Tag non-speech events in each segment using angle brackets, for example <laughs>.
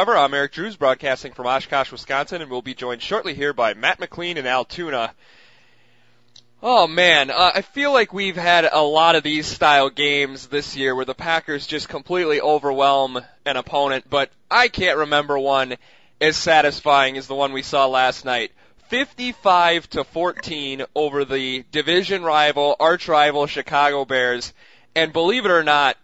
Forever. I'm Eric Drews, broadcasting from Oshkosh, Wisconsin, and we'll be joined shortly here by Matt McLean and Altoona. Oh man, uh, I feel like we've had a lot of these style games this year where the Packers just completely overwhelm an opponent, but I can't remember one as satisfying as the one we saw last night. 55 to 14 over the division rival, arch rival Chicago Bears, and believe it or not,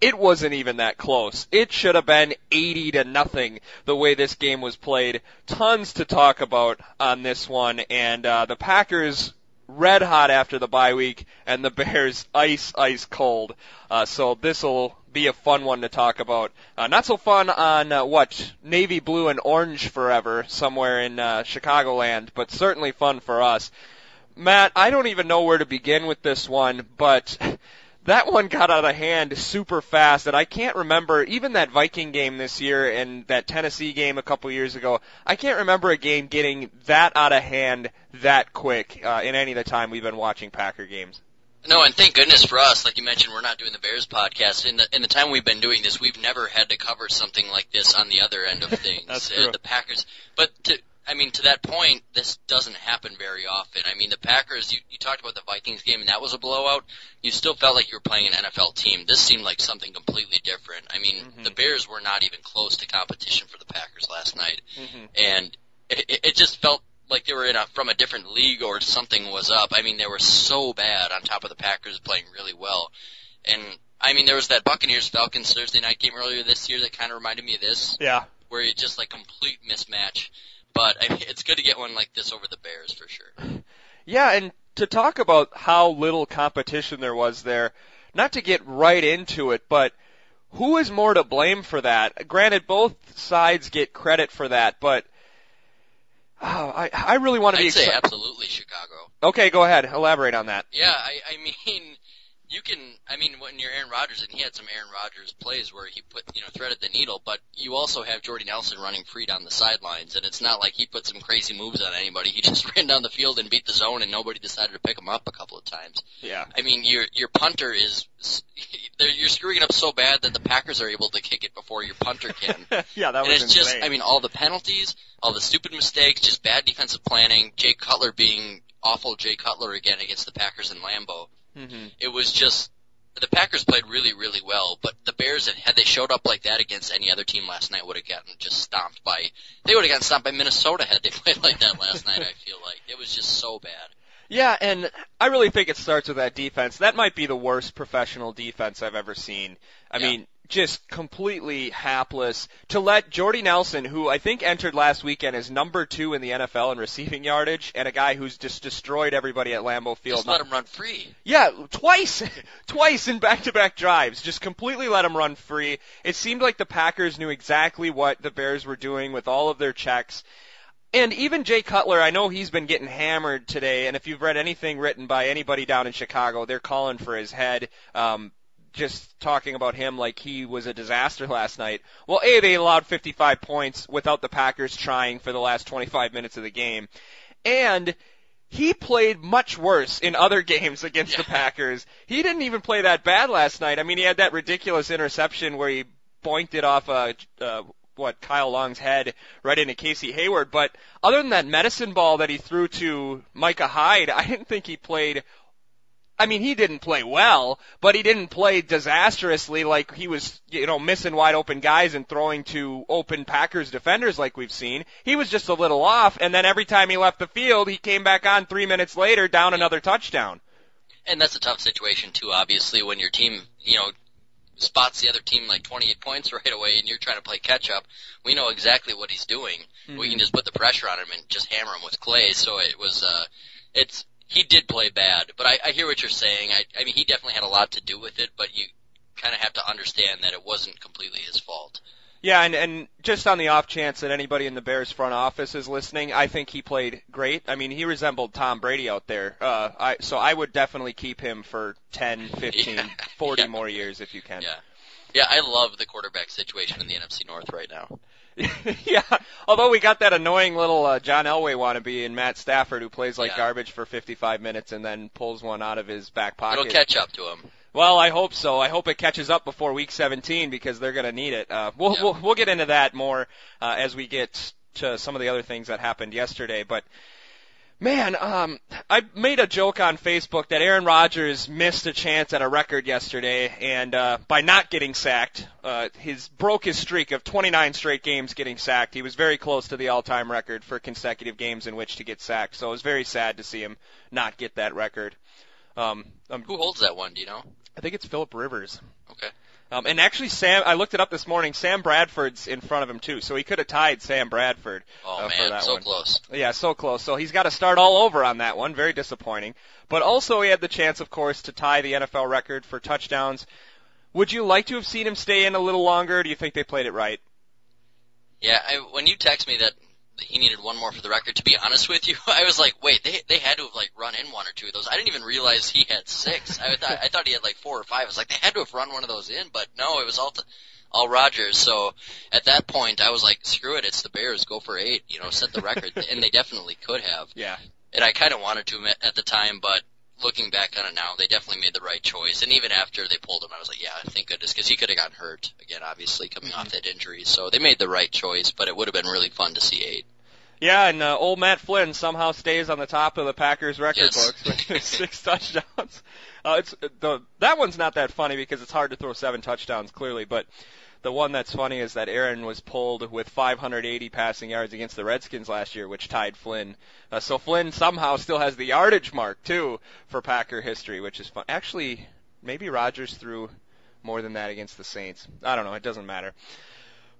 it wasn't even that close. It should have been 80 to nothing the way this game was played. Tons to talk about on this one, and uh, the Packers red hot after the bye week, and the <laughs> Bears ice ice cold. Uh, so this will be a fun one to talk about. Uh, not so fun on uh, what navy blue and orange forever somewhere in uh, Chicagoland, but certainly fun for us. Matt, I don't even know where to begin with this one, but <laughs> that one got out of hand super fast and I can't remember even that Viking game this year and that Tennessee game a couple years ago. I can't remember a game getting that out of hand that quick uh, in any of the time we've been watching Packer games. No, and thank goodness for us. Like you mentioned, we're not doing the Bears podcast. In the in the time we've been doing this, we've never had to cover something like this on the other end of <laughs> things. That's uh, true. the Packers, but to I mean, to that point, this doesn't happen very often. I mean, the Packers, you, you talked about the Vikings game, and that was a blowout. You still felt like you were playing an NFL team. This seemed like something completely different. I mean, Mhm. the Bears were not even close to competition for the Packers last night, Mm-hmm. and it, it- it just felt like they were in a, from a different league or something was up. I mean, they were so bad on top of the Packers playing really well. And, I mean, there was that Buccaneers Falcons Thursday night game earlier this year that kind of reminded me of this Yeah. where you just like complete mismatch. But I mean, it's good to get one like this over the Bears for sure. <laughs> Yeah, and to talk about how little competition there was there, not to get right into it, but who is more to blame for that? Granted, both sides get credit for that, but oh, I I really want to be I'd say exci- absolutely Chicago. Okay, go ahead. Elaborate on that. Yeah, I, I mean, you can. I mean, when you're Aaron Rodgers, and he had some Aaron Rodgers plays where he put, you know, threaded the needle, but you also have Jordy Nelson running free down the sidelines, and it's not like he put some crazy moves on anybody. <laughs> He just ran down the field and beat the zone, and nobody decided to pick him up a couple of times. Yeah. I mean, your your punter is <laughs> you're screwing it up so bad that the Packers are able to kick it before your punter can. <laughs> yeah, that and was it's just. I mean, all the penalties, all the stupid mistakes, just bad defensive planning. Jay Cutler being awful Jay Cutler again against the Packers in Lambeau. Hmm It was just the Packers played really, really well, but the Bears, had, had they showed up like that against any other team last night, would have gotten just stomped by. They would have gotten stomped by Minnesota had they <laughs> played like that last night. I feel like it was just so bad. Yeah, and I really think it starts with that defense. That might be the worst professional defense I've ever seen. I Yeah. mean, just completely hapless to let Jordy Nelson, who I think entered last weekend as number two in the NFL in receiving yardage, and a guy who's just destroyed everybody at Lambeau Field. Just let him run free. Yeah, twice, <laughs> twice in back-to-back drives. Just completely let him run free. It seemed like the Packers knew exactly what the Bears were doing with all of their checks. And even Jay Cutler, I know he's been getting hammered today, and if you've read anything written by anybody down in Chicago, they're calling for his head. Um, just talking about him like he was a disaster last night. Well, A, they allowed 55 points without the Packers trying for the last 25 minutes of the game. And he played much worse in other <laughs> games against the Packers. He didn't even play that bad last night. I mean, he had that ridiculous interception where he boinked it off uh, uh what Kyle Long's head right into Casey Hayward. But other than that medicine ball that he threw to Micah Hyde, <laughs> I didn't think he played. I mean, he didn't play well, but he didn't play disastrously like he was, you know, missing wide open guys and throwing to open Packers defenders like we've seen. He was just a little off, and then every time he left the field, he came back on three minutes later, down another touchdown. And that's a tough situation too, obviously, when your team, you know, spots the other team like 28 points <laughs> right away and you're trying to play catch up. We know exactly what he's doing. We can just put the pressure on him and just hammer him with clay. So it was, uh, it's, he did play bad, but I, I hear what you're saying. I, I mean, he definitely had a lot to do with it, but you kind of have to understand that it wasn't completely his fault. Yeah, and and just on the off chance that anybody in the Bears front office is listening, I think he played great. I mean, he resembled Tom Brady out there. Uh, I so I would definitely keep him for 10, <laughs> 15, Yeah. 40 Yeah. more years if you can. Yeah. Yeah, I love the quarterback situation in the NFC North right now. <laughs> yeah. Although we got that annoying little uh, John Elway wannabe in Matt Stafford who plays like Yeah. garbage for 55 minutes and then pulls one out of his back pocket. It'll catch up to him. Well, I hope so. I hope it catches up before week 17 because they're going to need it. Uh, we'll, Yeah. we'll we'll get into that more uh, as we get to some of the other things that happened yesterday. But man, um, I made a joke on Facebook that Aaron Rodgers missed a chance at a record yesterday, and uh, by not getting sacked, uh, his broke his streak of 29 straight games getting sacked. He was very close to the all-time record for consecutive games in which to get sacked. So it was very sad to see him not get that record. Um, um, Who holds that one? Do you know? I think it's Philip Rivers. Okay. Um, and actually, Sam, I looked it up this morning. Sam Bradford's in front of him too, so he could have tied Sam Bradford. Oh uh, for man, that so one. close. Yeah, so close. So he's got to start all over on that one. Very disappointing. But also, he had the chance, of course, to tie the NFL record for touchdowns. Would you like to have seen him stay in a little longer? Or do you think they played it right? Yeah, I, when you text me that he needed one more for the record, to be honest with you, <laughs> I was like, wait, they they had to have like run in one or two of those. I didn't even realize he had six. I thought I thought he had like four or five. I was like, they had to have run one of those in, but no, it was all. T- all Rodgers. So at that point, I was like, "Screw it! It's the Bears. Go for eight. You know, set the record." <laughs> and they definitely could have. Yeah. And I kind of wanted to at- at the time, but looking back on it now, they definitely made the right choice. And even after they pulled him, I was like, "Yeah, thank goodness," because he could have gotten hurt again, obviously coming off that injury. So they made the right choice, but it would have been really fun to see eight. Yeah, and uh, old Matt Flynn somehow stays on the top of the Packers record Yes. books with <laughs> six touchdowns. Uh, it's the that one's not that funny because it's hard to throw seven touchdowns clearly, but the one that's funny is that Aaron was pulled with 580 passing yards against the Redskins last year, which tied Flynn. Uh, so Flynn somehow still has the yardage mark too for Packer history, which is fun. Actually, maybe Rodgers threw more than that against the Saints. I don't know. It doesn't matter.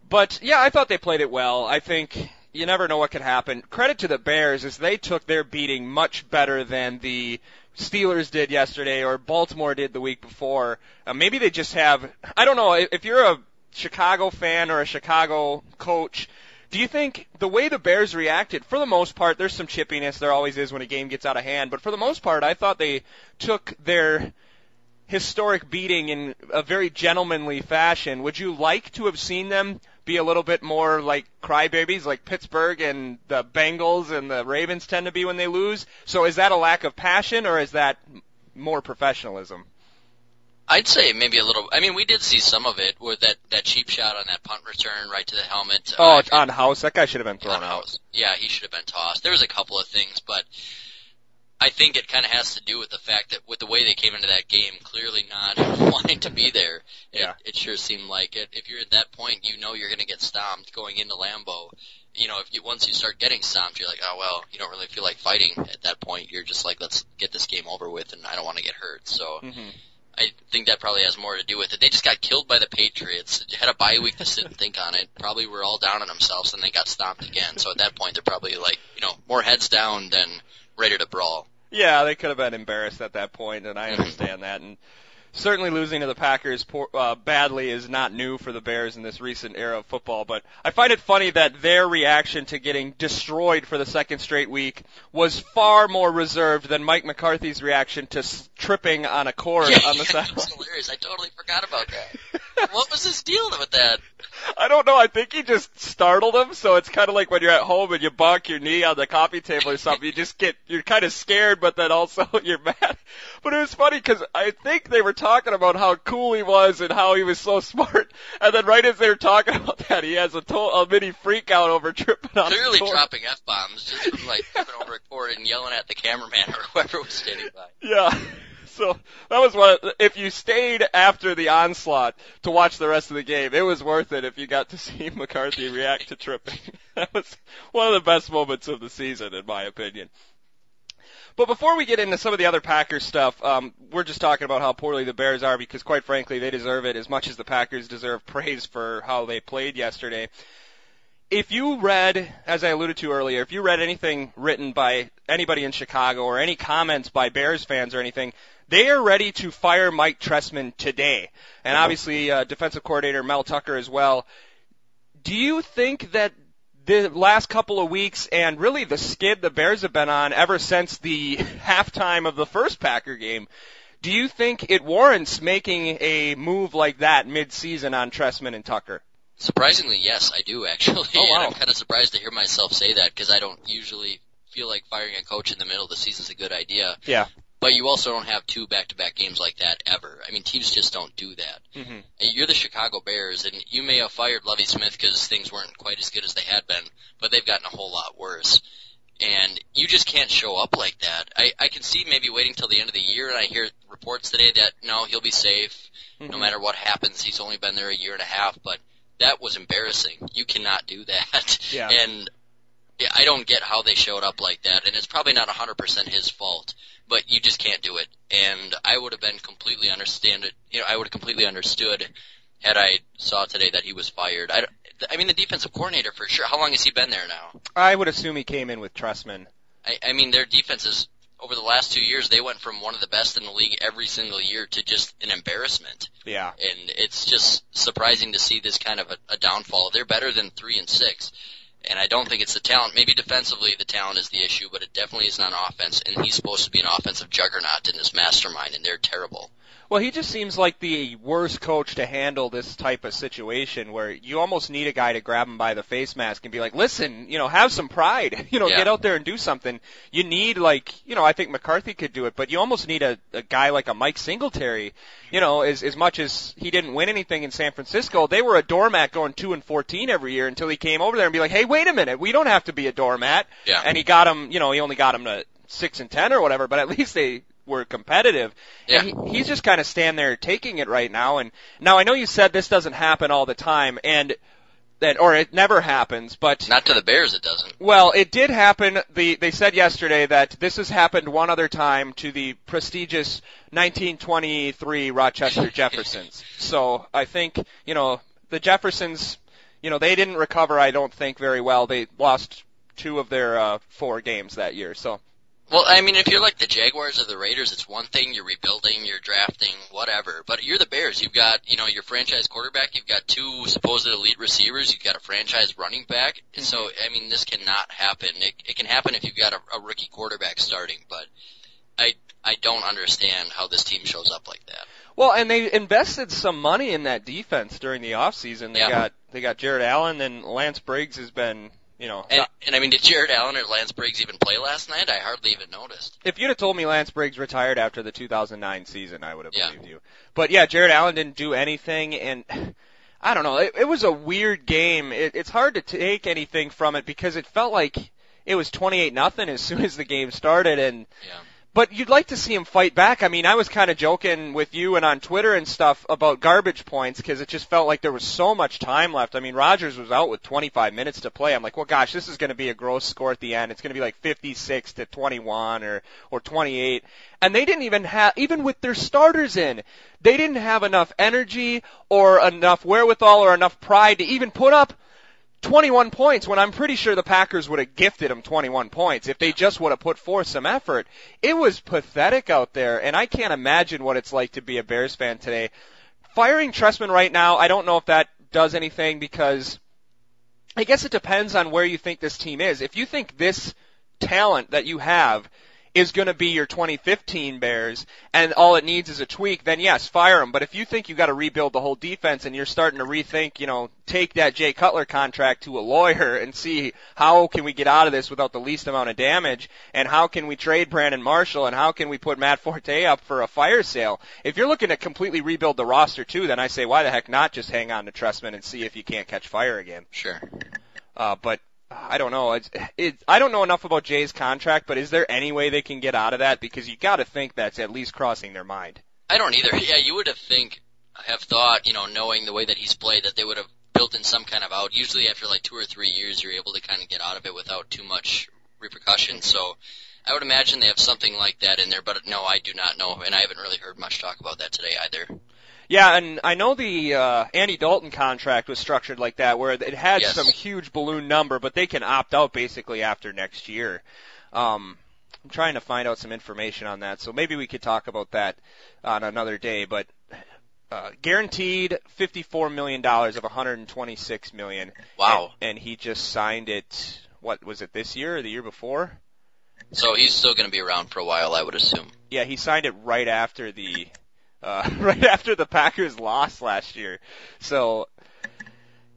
But yeah, I thought they played it well. I think you never know what could happen. Credit to the Bears is they took their beating much better than the Steelers did yesterday or Baltimore did the week before. Uh, maybe they just have I don't know if you're a Chicago fan or a Chicago coach do you think the way the Bears reacted, for the most part, there's some chippiness, there always is when a game gets out of hand, but for the most part, I thought they took their historic beating in a very gentlemanly fashion. Would you like to have seen them be a little bit more like crybabies, like Pittsburgh and the Bengals and the Ravens tend to be when they lose? So is that a lack of passion or is that more professionalism? I'd say maybe a little. I mean, we did see some of it with that that cheap shot on that punt return right to the helmet. Oh, Uh, it's on house. That guy should have been thrown out. house. Yeah, he should have been tossed. There was a couple of things, but I think it kind of has to do with the fact that with the way they came into that game, clearly not <laughs> wanting to be there. It, Yeah. it sure seemed like it. If you're at that point, you know you're going to get stomped going into Lambeau. You know, if you once you start getting stomped, you're like, oh well, you don't really feel like fighting at that point. You're just like, let's get this game over with, and I don't want to get hurt. So. hmm I think that probably has more to do with it. They just got killed by the Patriots. Had a bye week to sit and think on it. Probably were all down on themselves and they got stomped again. So at that point, they're probably like, you know, more heads down than ready to brawl. Yeah, they could have been embarrassed at that point, and I mm-hmm. understand that. And certainly losing to the Packers poor, uh, badly is not new for the Bears in this recent era of football. But I find it funny that their reaction to getting destroyed for the second straight week was far more reserved than Mike McCarthy's reaction to s- tripping on a cord on the It sideline. was hilarious. I totally forgot about that. <laughs> what was his deal with that? I don't know. I think he just startled him. So it's kind of like when you're at home and you bunk your knee on the coffee table or something. You just get, you're kind of scared, but then also <laughs> you're mad. But it was funny because I think they were talking about how cool he was and how he was so <laughs> smart. And then right as they were talking about that, he has a, to- a mini freak out over tripping on Clearly dropping f bombs just from like <laughs> tripping over a cord and yelling at the cameraman or whoever was standing by. Yeah. So that was what if you stayed after the onslaught to watch the rest of the game, it was worth it if you got to <laughs> see McCarthy react to tripping. <laughs> That was one of the best moments of the season in my opinion. But before we get into some of the other Packers stuff, um, we're just talking about how poorly the Bears are because quite frankly they deserve it as much as the Packers deserve praise for how they played yesterday. If you read, as I alluded to earlier, if you read anything written by anybody in Chicago or any comments by Bears fans or anything, they are ready to fire Mike Trestman today. And obviously, uh, defensive coordinator Mel Tucker as well. Do you think that the last couple of weeks and really the skid the Bears have been on ever since the <laughs> halftime of the first Packer game, do you think it warrants making a move like that mid-season on Trestman and Tucker? Surprisingly, yes, I do actually. Oh, wow. <laughs> And I'm kind of surprised to hear myself say that because I don't usually feel like firing a coach in the middle of the season is a good idea. Yeah. but you also don't have two back-to-back games like that ever. I mean, teams just don't do that. Mm-hmm. You're the Chicago Bears, and you may have fired Lovie Smith because things weren't quite as good as they had been, but they've gotten a whole lot worse. And you just can't show up like that. I, I can see maybe waiting till the end of the year, and I hear reports today that no, he'll be safe Mm-hmm. no matter what happens. He's only been there a year and a half, but that was embarrassing. You cannot do that. <laughs> Yeah. And yeah, I don't get how they showed up like that, and it's probably not 100% his fault, but you just can't do it. And I would have been completely understand it. You know, I would have completely understood had I saw today that he was fired. I, I mean, the defensive coordinator for sure. How long has he been there now? I would assume he came in with Trestman. I, I mean, their defenses over the last two years, they went from one of the best in the league every single year to just an embarrassment. Yeah. And it's just surprising to see this kind of a, a downfall. They're better than three and six. And I don't think it's the talent. Maybe defensively the talent is the issue, but it definitely isn't on offense. And he's supposed to be an offensive juggernaut in this mastermind, and they're terrible. Well, he just seems like the worst coach to handle this type of situation where you almost need a guy to grab him by the face mask and be like, listen, you know, have some pride. <laughs> You know, Yeah. get out there and do something. You need like, you know, I think McCarthy could do it, but you almost need a, a guy like a Mike Singletary. You know, as as much as he didn't win anything in San Francisco, they were a doormat going two and fourteen every year until he came over there and be like, hey, wait a minute, we don't have to be a doormat. Yeah. And he got him, you know, he only got him to six and ten or whatever, but at least they were competitive. Yeah. And he, he's just kind of stand there taking it right now. And now I know you said this doesn't happen all the time, and that or it never happens, but Not to the Bears, it doesn't. well, it did happen. The they said yesterday that this has happened one other time to the prestigious 1923 Rochester <laughs> Jeffersons. So I think you know the Jeffersons. You know they didn't recover. I don't think very well. They lost two of their uh, four games that year. So Well, I mean, if you're like the Jaguars or the Raiders, it's one thing. You're rebuilding, you're drafting, whatever. But you're the Bears. You've got, you know, your franchise quarterback. You've got two supposed elite receivers. You've got a franchise running back. Mm-hmm. So, I mean, this cannot happen. It, it can happen if you've got a, a rookie quarterback starting. But I, I don't understand how this team shows up like that. Well, and they invested some money in that defense during the off season. They Yeah. got they got Jared Allen and Lance Briggs has been, you know, And, and I mean, did Jared Allen or Lance Briggs even play last night? I hardly even noticed. if you'd have told me Lance Briggs retired after the 2009 season, I would have Yeah. believed you. But yeah, Jared Allen didn't do anything, and <sighs> I don't know. It, it was a weird game. It, it's hard to take anything from it because it felt like it was 28 nothing as soon as the game started, and Yeah. But you'd like to see him fight back. I mean, I was kind of joking with you and on Twitter and stuff about garbage points because it just felt like there was so much time left. I mean, Rodgers was out with 25 minutes to play. I'm like, well, gosh, this is going to be a gross score at the end. It's going to be like 56 to 21 or or 28. And they didn't even have, even with their starters in, they didn't have enough energy or enough wherewithal or enough pride to even put up 21 points when I'm pretty sure the Packers would have gifted him 21 points if they just would have put forth some effort. It was pathetic out there, and I can't imagine what it's like to be a Bears fan today. Firing Trestman right now, I don't know if that does anything because I guess it depends on where you think this team is. If you think this talent that you have is going to be your 2015 Bears and all it needs is a tweak, then yes, fire him. But if you think you got to rebuild the whole defense and you're starting to rethink, you know, take that Jay Cutler contract to a lawyer and see how can we get out of this without the least amount of damage and how can we trade Brandon Marshall and how can we put Matt Forte up for a fire sale. If you're looking to completely rebuild the roster too, then I say why the heck not just hang on to Trestman and see if you can't catch fire again. Sure. Uh, but I don't know. It's, it, I don't know enough about Jay's contract, but is there any way they can get out of that? Because you got to think that's at least crossing their mind. I don't either. Yeah, you would have think, have thought, you know, knowing the way that he's played, that they would have built in some kind of out. Usually, after like two or three years, you're able to kind of get out of it without too much repercussion. So, I would imagine they have something like that in there. But no, I do not know, and I haven't really heard much talk about that today either. Yeah, and I know the uh, Andy Dalton contract was structured like that, where it had Yes. some huge balloon number, but they can opt out basically after next year. Um, I'm trying to find out some information on that, so maybe we could talk about that on another day. But uh, guaranteed 54 million dollars of 126 million. Wow. And, and he just signed it. What was it this year or the year before? So he's still going to be around for a while, I would assume. Yeah, he signed it right after the uh, <laughs> right after the Packers lost last year. So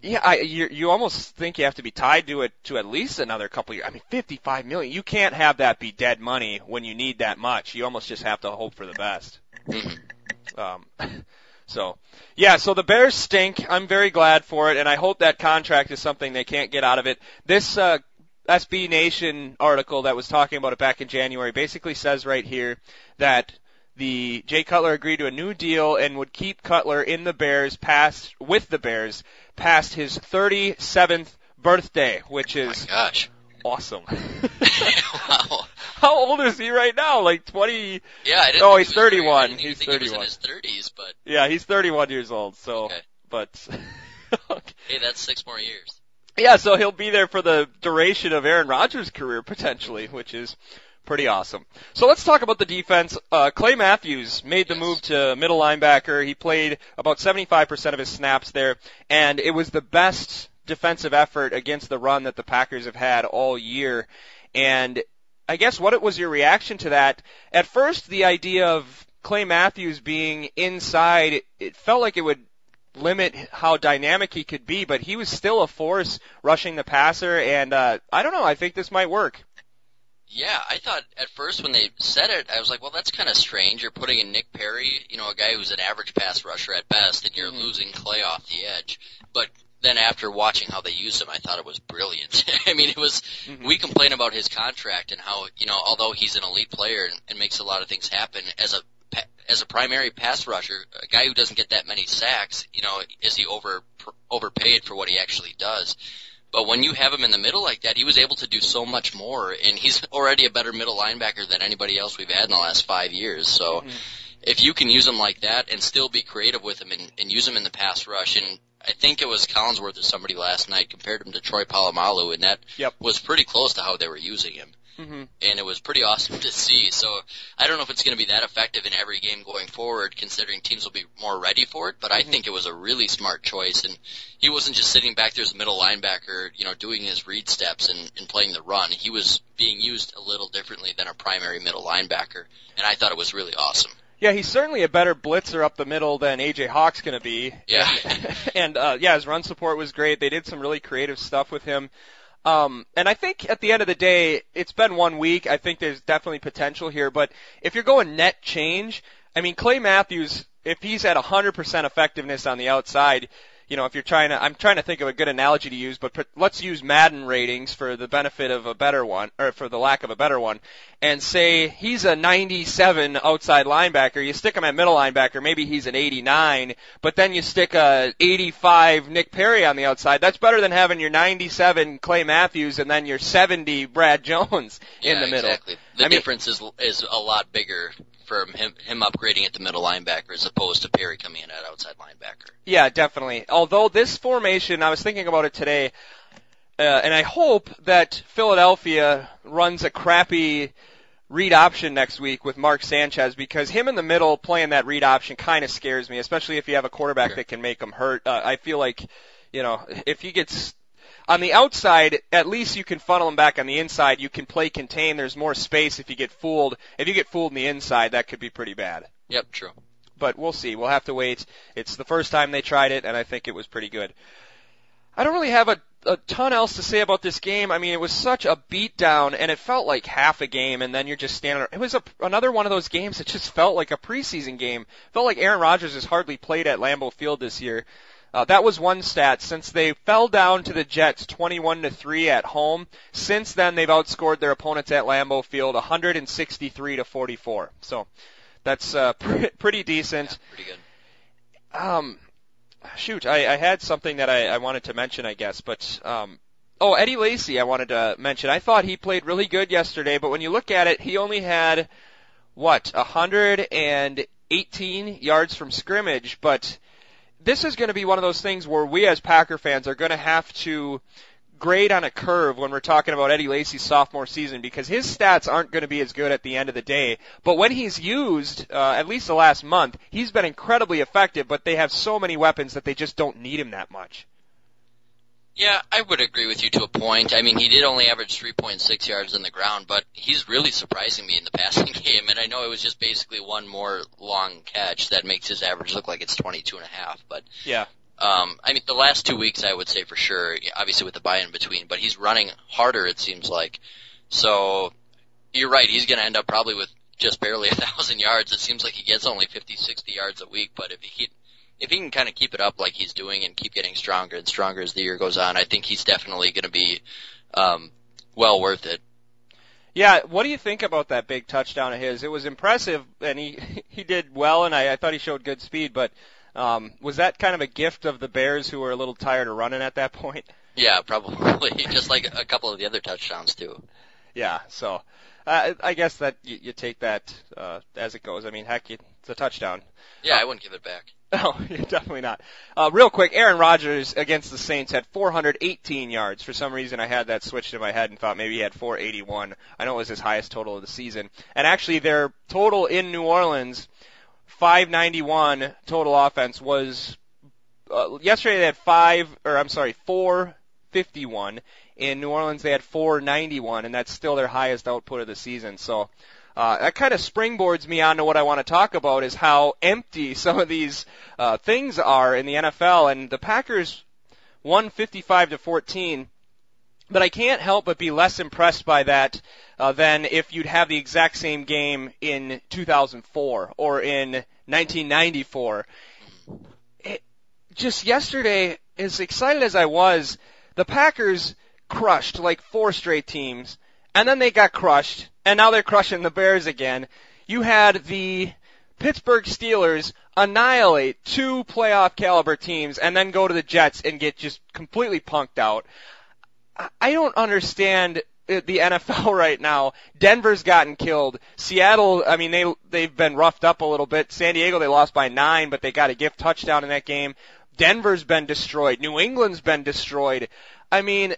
Yeah, I, you you almost think you have to be tied to it to at least another couple years. I mean, 55 million. You can't have that be dead money when you need that much. You almost just have to hope for the best. Mhm. Um, <laughs> so, yeah, so the Bears stink. I'm very glad for it, and I hope that contract is something they can't get out of it. This uh, SB Nation article that was talking about it back in January basically says right here that the Jay Cutler agreed to a new deal and would keep Cutler in the Bears past with the Bears past his 37th birthday, which Oh is gosh. awesome. <laughs> wow. How old is he right now? Like 20? Yeah, I didn't Oh, he's he was very- 31. I didn't even He's think he 31. was in his 30s, but Yeah, he's 31 years old. So, Okay. but <laughs> hey, that's six more years. yeah, so he'll be there for the duration of Aaron Rodgers' career potentially, which is pretty awesome. So let's talk about the defense. Uh, Clay Matthews made the move to middle linebacker. He played about 75% of his snaps there, and it was the best defensive effort against the run that the Packers have had all year. And I guess what was your reaction to that? At first, the idea of Clay Matthews being inside, it felt like it would limit how dynamic he could be, but he was still a force rushing the passer, and uh, I don't know. I think this might work. Yeah, I thought at first when they said it, I was like, well, that's kind of strange. You're putting in Nick Perry, you know, a guy who's an average pass rusher at best, and you're Mhm. losing Clay off the edge. But then after watching how they used him, I thought it was brilliant. <laughs> I mean, it was, Mhm. we complain about his contract and how, you know, although he's an elite player and, and makes a lot of things happen as a, as a primary pass rusher, a guy who doesn't get that many sacks, you know, is he over, overpaid for what he actually does? But when you have him in the middle like that, he was able to do so much more, and he's <laughs> already a better middle linebacker than anybody else we've had in the last five years. So Mhm. if you can use him like that and still be creative with him and, and use him in the pass rush, and I think it was Collinsworth or somebody last night compared him to Troy Polamalu, and that Yep. was pretty close to how they were using him. Mhm. And it was pretty awesome <laughs> to see. So I don't know if it's going to be that effective in every game going forward, considering teams will be more ready for it. But I Mhm. think it was a really smart choice, and he wasn't just sitting back there as a middle linebacker, you know, doing his read steps and, and playing the run. He was being used a little differently than a primary middle linebacker, and I thought it was really awesome. Yeah, he's certainly a better blitzer up the middle than AJ Hawk's going to be. Yeah. <laughs> and uh, yeah, his run support was great. They did some really creative stuff with him. Um, and I think at the end of the day, it's been one week. I think there's definitely potential here. But if you're going net change, I mean, Clay Matthews, if he's at 100% effectiveness on the outside, you know, if you're trying to, I'm trying to think of a good analogy to use, but let's use Madden ratings for the benefit of a better one, or for the lack of a better one, and say he's a 97 outside linebacker. You stick him at middle linebacker, maybe he's an 89, but then you stick a 85 Nick Perry on the outside. That's better than having your 97 Clay Matthews and then your 70 Brad Jones <laughs> in yeah, the middle. Exactly. The I mean- difference is is a lot bigger from him him upgrading at the middle linebacker as opposed to Perry coming in at outside linebacker. Yeah, definitely. Although this formation, I was thinking about it today, uh, and I hope that Philadelphia runs a crappy read option next week with Mark Sanchez because him in the middle playing that read option kind of scares me, especially if you have a quarterback Okay. that can make him hurt. Uh, I feel like, you know, if he gets on the outside, at least you can funnel them back on the inside. You can play contain. There's more space if you get fooled. If you get fooled in the inside, that could be pretty bad Yep, true. but we'll see. We'll have to wait. It's the first time they tried it, and I think it was pretty good. I don't really have a, a ton else to say about this game. I mean, it was such a beatdown, and it felt like half a game, and then you're just standing. It was a, another one of those games that just felt like a preseason game. Felt like Aaron Rodgers has hardly played at Lambeau Field this year. Uh, that was one stat. Since they fell down to the Jets 21 to 3 at home, since then they've outscored their opponents at Lambeau Field 163 to 44. So that's uh, <laughs> pre- pretty decent. Yeah, pretty good. Um, shoot, I, I had something that I, I wanted to mention, I guess, but um, oh, Eddie Lacy, I wanted to mention. I thought he played really good yesterday, but when you look at it, he only had what 118 yards from scrimmage. But this is going to be one of those things where we as Packer fans are going to have to grade on a curve when we're talking about Eddie Lacy's sophomore season because his stats aren't going to be as good at the end of the day. But when he's used, uh, at least the last month, he's been incredibly effective. But they have so many weapons that they just don't need him that much. Yeah, I would agree with you to a point. I mean, he did only average 3.6 yards on the ground, but he's really surprising me in the <laughs> passing game. And I know it was just basically one more long catch that makes his average look like it's 22 and a half. But Yeah. Um, I mean, the last two weeks, I would say for sure, obviously with the bye in between, but he's running harder, it seems like. So, you're right, he's going to end up probably with just barely <laughs> a thousand yards. It seems like he gets only 50, 60 yards a week, but if he, if he can kind of keep it up like he's doing and keep getting stronger and stronger as the year goes on, I think he's definitely going to be, um, well worth it. Yeah, what do you think about that big touchdown of his? It was impressive, and he <laughs> he did well, and I, I thought he showed good speed. But um, was that kind of a gift of the Bears, who were a little tired of running at that point? <laughs> Yeah, probably. <laughs> Just like a couple of the other touchdowns too. Yeah, so uh, I guess that you, you take that uh, as it goes. I mean, heck, it's a touchdown. Yeah, I wouldn't give it back. <laughs> No, definitely not. Uh, real quick, Aaron Rodgers against the Saints had 418 yards. For some reason, I had that switched in my head and thought maybe he had 481. I know it was his highest total of the season. And actually, their total in New Orleans, 591 total offense was. Uh, yesterday they had five, or I'm sorry, 451. In New Orleans they had 491, and that's still their highest output of the season. So uh, that kind of springboards me onto what I want to talk about is how empty <laughs> some of these uh, things are in the NFL. And the Packers won 55 to 14, but I can't help but be less impressed by that uh, than if you'd have the exact same game in 2004 or in 1994. It, just yesterday, as excited as I was, the Packers crushed like four straight teams, and then they got crushed and now they're crushing the Bears again. You had the Pittsburgh Steelers annihilate two playoff caliber teams and then go to the Jets and get just completely punked out. I don't understand the NFL <laughs> right now. Denver's gotten killed. Seattle, I mean, they they've been roughed up a little bit. San Diego, they lost by nine, but they got a gift touchdown in that game. Denver's been destroyed. New England's been destroyed. I mean,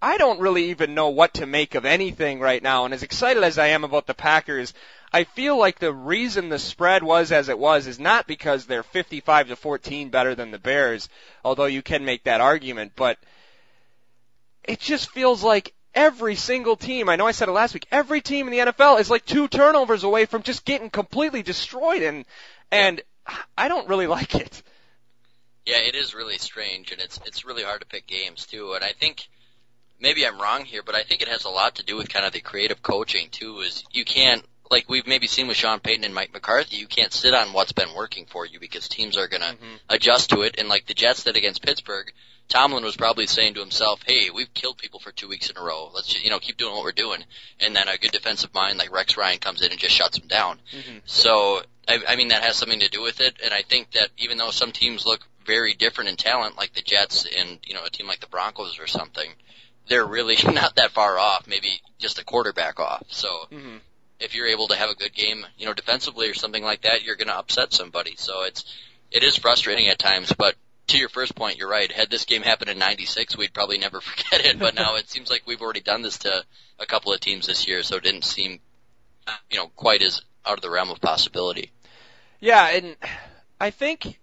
I don't really even know what to make of anything right now. And as excited as I am about the Packers, I feel like the reason the spread was as it was is not because they're 55 to 14 better than the Bears, although you can make that argument, but it just feels like every single team, I know I said it last week, every team in the NFL is like two turnovers away from just getting completely destroyed and and I don't really <laughs> like it. Yeah, it is really strange and it's it's really hard to pick games too. And I think maybe I'm wrong here, but I think it has a lot to do with kind of the creative coaching too. Is you can't like we've maybe seen with Sean Payton and Mike McCarthy, you can't sit on what's been working for you because teams are gonna mm-hmm. adjust to it. And like the Jets did against Pittsburgh, Tomlin was probably saying to himself, "Hey, we've killed people for two weeks in a row. Let's just, you know keep doing what we're doing." And then a good defensive mind like Rex Ryan comes in and just shuts them down. Mm-hmm. So I, I mean that has something to do with it. And I think that even though some teams look very different in talent, like the Jets and you know a team like the Broncos or something, they're really <laughs> not that far off, maybe just a quarterback off. So mm-hmm. if you're able to have a good game, you know, defensively or something like that, you're going to upset somebody. So it's it is frustrating at times, but to your first point, you're right. Had this game happened in '96, we'd probably never <laughs> forget it. But now it seems like we've already done this to a couple of teams this year, so it didn't seem, you know, quite as out of the realm of possibility. Yeah, and I think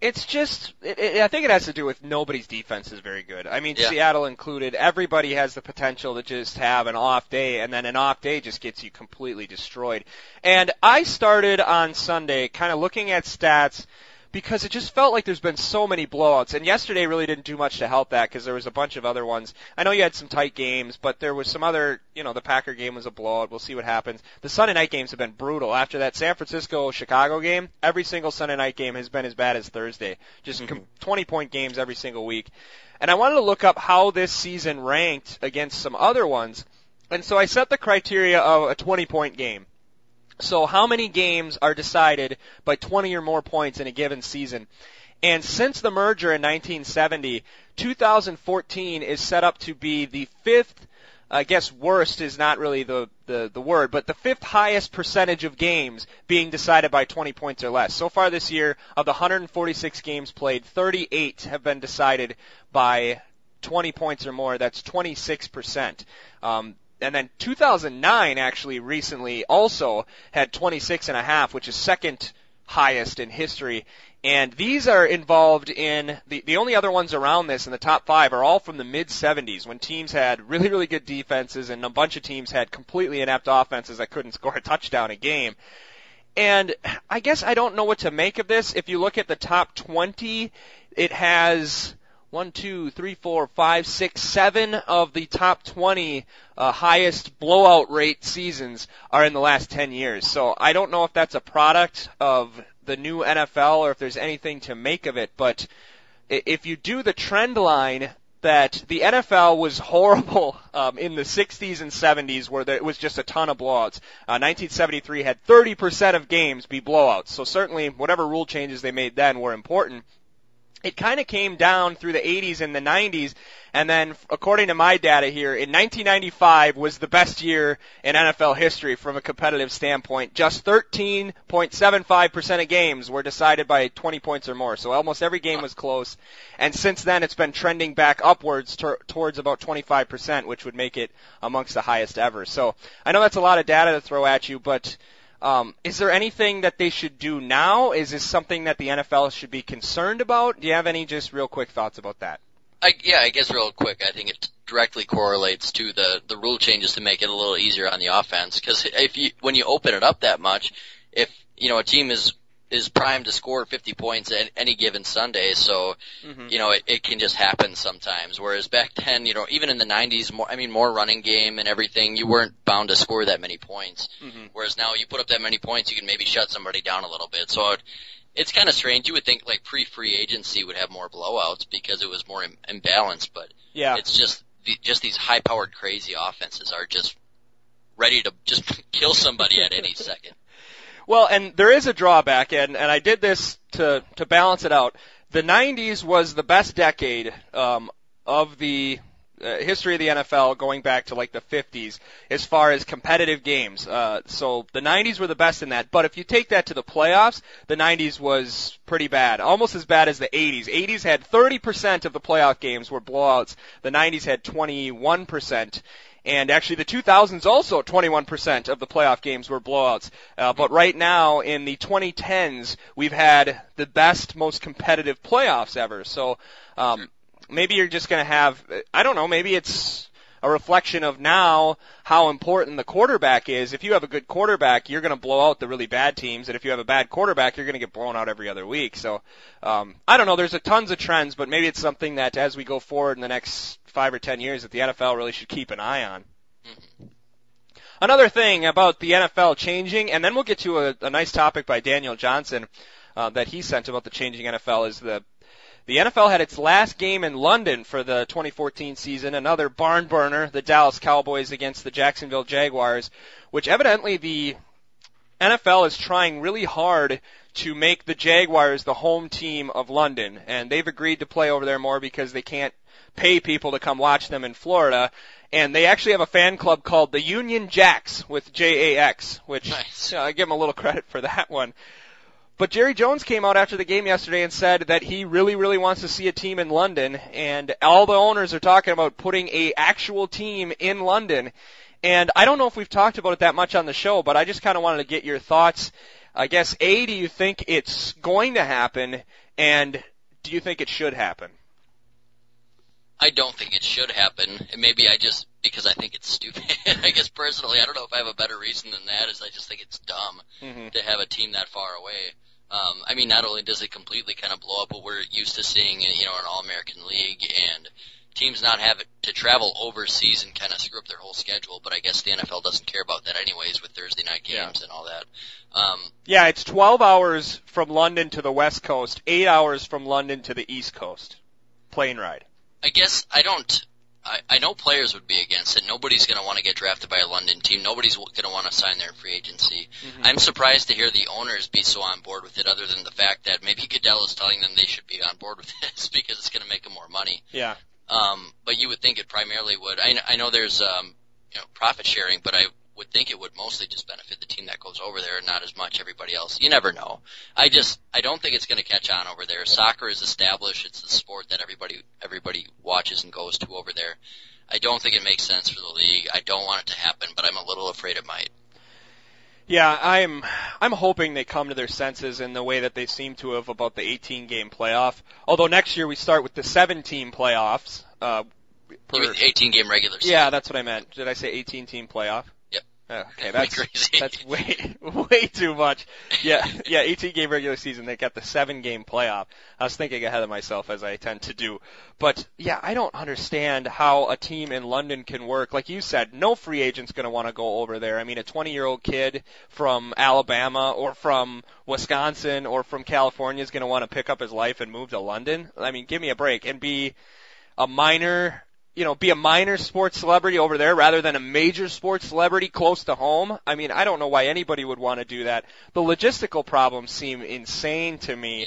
it's just, it, it, I think it has to do with nobody's defense is very good. I mean, yeah. Seattle included. Everybody has the potential to just have an off day, and then an off day just gets you completely destroyed. And I started on Sunday kind of looking at stats because it just felt like there's been so many blowouts. And yesterday really didn't do much to help that because there was a bunch of other ones. I know you had some tight games, but there was some other, you know, the Packer game was a blowout. We'll see what happens. The Sunday night games have been brutal. After that San Francisco Chicago game, every single Sunday night game has been as bad as Thursday. Just mm-hmm. 20 point games every single week. And I wanted to look up how this season ranked against some other ones. And so I set the criteria of a 20 point game. So how many games are decided by 20 or more points in a given season? And since the merger in 1970, 2014 is set up to be the fifth, I guess worst is not really the, the, the word, but the fifth highest percentage of games being decided by 20 points or less. So far this year, of the 146 games played, 38 have been decided by 20 points or more. That's 26%. Um, and then 2009 actually recently also had 26 and a half, which is second highest in history. And these are involved in the the only other ones around this in the top five are all from the mid 70s when teams had really really good defenses and a bunch of teams had completely inept offenses that couldn't score a touchdown a game. And I guess I don't know what to make of this. If you look at the top 20, it has one, two, three, four, five, six, seven of the top 20 uh, highest blowout rate seasons are in the last 10 years. So I don't know if that's a product of the new NFL or if there's anything to make of it, but if you do the trend line that the NFL was <laughs> horrible um, in the 60s and 70s, where there, it was just a ton of blowouts. Uh, 1973 had 30% of games be blowouts, so certainly whatever rule changes they made then were important it kind of came down through the 80s and the 90s, and then according to my data here, in 1995 was the best year in NFL history from a competitive standpoint. Just 13.75% of games were decided by 20 points or more, so almost every game was close. And since then, it's been trending back upwards to, towards about 25%, which would make it amongst the highest ever. So I know that's a lot of data to throw at you, but um, is there anything that they should do now? Is this something that the NFL should be concerned about? Do you have any just real quick thoughts about that? I, yeah, I guess real quick, I think it directly correlates to the the rule changes to make it a little easier on the offense. Because if you when you open it up that much, if you know a team is is primed to score 50 points at any given Sunday. So, mm-hmm. you know, it, it can just happen sometimes. Whereas back then, you know, even in the 90s, more, I mean, more running game and everything, you weren't bound to score that many points. Mm-hmm. Whereas now you put up that many points, you can maybe shut somebody down a little bit. So it, it's kind of strange. You would think like pre-free agency would have more blowouts because it was more Im- imbalanced, but yeah, it's just, the, just these high-powered crazy offenses are just ready to just <laughs> kill somebody at any <laughs> second. Well, and there is a drawback, and, and I did this to, to balance it out. The 90s was the best decade um, of the uh, history of the NFL going back to like the 50s as far as competitive games. Uh, so the 90s were the best in that. But if you take that to the playoffs, the 90s was pretty bad. Almost as bad as the 80s. 80s had 30% of the playoff games were blowouts. The 90s had 21%. And actually, the 2000s also 21% of the playoff games were blowouts. Uh, but right now, in the 2010s, we've had the best, most competitive playoffs ever. So um, maybe you're just going to have, I don't know, maybe it's a reflection of now how important the quarterback is. If you have a good quarterback, you're going to blow out the really bad teams, and if you have a bad quarterback, you're going to get blown out every other week. So um, I don't know. There's a tons of trends, but maybe it's something that as we go forward in the next five or ten years that the NFL really should keep an eye on. Mm-hmm. Another thing about the NFL changing, and then we'll get to a, a nice topic by Daniel Johnson uh, that he sent about the changing NFL is the the NFL had its last game in London for the 2014 season, another barn burner, the Dallas Cowboys against the Jacksonville Jaguars, which evidently the NFL is trying really hard to make the Jaguars the home team of London, and they've agreed to play over there more because they can't pay people to come watch them in Florida. And they actually have a fan club called the Union Jacks with J-A-X, which nice. I give them a little credit for that one. But Jerry Jones came out after the game yesterday and said that he really, really wants to see a team in London, and all the owners are talking about putting a actual team in London. And I don't know if we've talked about it that much on the show, but I just kind of wanted to get your thoughts. I guess A, do you think it's going to happen, and do you think it should happen? I don't think it should happen. Maybe I just because I think it's stupid. <laughs> I guess personally, I don't know if I have a better reason than that. Is I just think it's dumb mm-hmm. to have a team that far away. Um, I mean, not only does it completely kind of blow up what we're used to seeing, in, you know, an All-American League, and teams not have to travel overseas and kind of screw up their whole schedule. But I guess the NFL doesn't care about that anyways with Thursday night games yeah. and all that. Um, yeah, it's 12 hours from London to the West Coast, eight hours from London to the East Coast, plane ride. I guess I don't. I, I know players would be against it. Nobody's going to want to get drafted by a London team. Nobody's going to want to sign their free agency. Mm-hmm. I'm surprised to hear the owners be so on board with it, other than the fact that maybe Goodell is telling them they should be on board with <laughs> this because it's going to make them more money. Yeah. Um, but you would think it primarily would. I, I know there's um, you know profit sharing, but I would think it would mostly just benefit the team that goes over there, and not as much everybody else. You never know. I just I don't think it's going to catch on over there. Soccer is established; it's the sport that everybody everybody watches and goes to over there. I don't think it makes sense for the league. I don't want it to happen, but I'm a little afraid it might. Yeah, I'm I'm hoping they come to their senses in the way that they seem to have about the 18 game playoff. Although next year we start with the 17 playoffs. Uh, per, 18 game regular season. Yeah, that's what I meant. Did I say 18 team playoff? Okay, <laughs> that's crazy. that's way <laughs> way too much. Yeah, <laughs> yeah. 18 game regular season. They got the seven game playoff. I was thinking ahead of myself as I tend to do. But yeah, I don't understand how a team in London can work. Like you said, no free agent's going to want to go over there. I mean, a 20 year old kid from Alabama or from Wisconsin or from California is going to want to pick up his life and move to London. I mean, give me a break and be a minor you know, be a minor sports celebrity over there rather than a major sports celebrity close to home. I mean, I don't know why anybody would want to do that. The logistical problems seem insane to me. Yeah.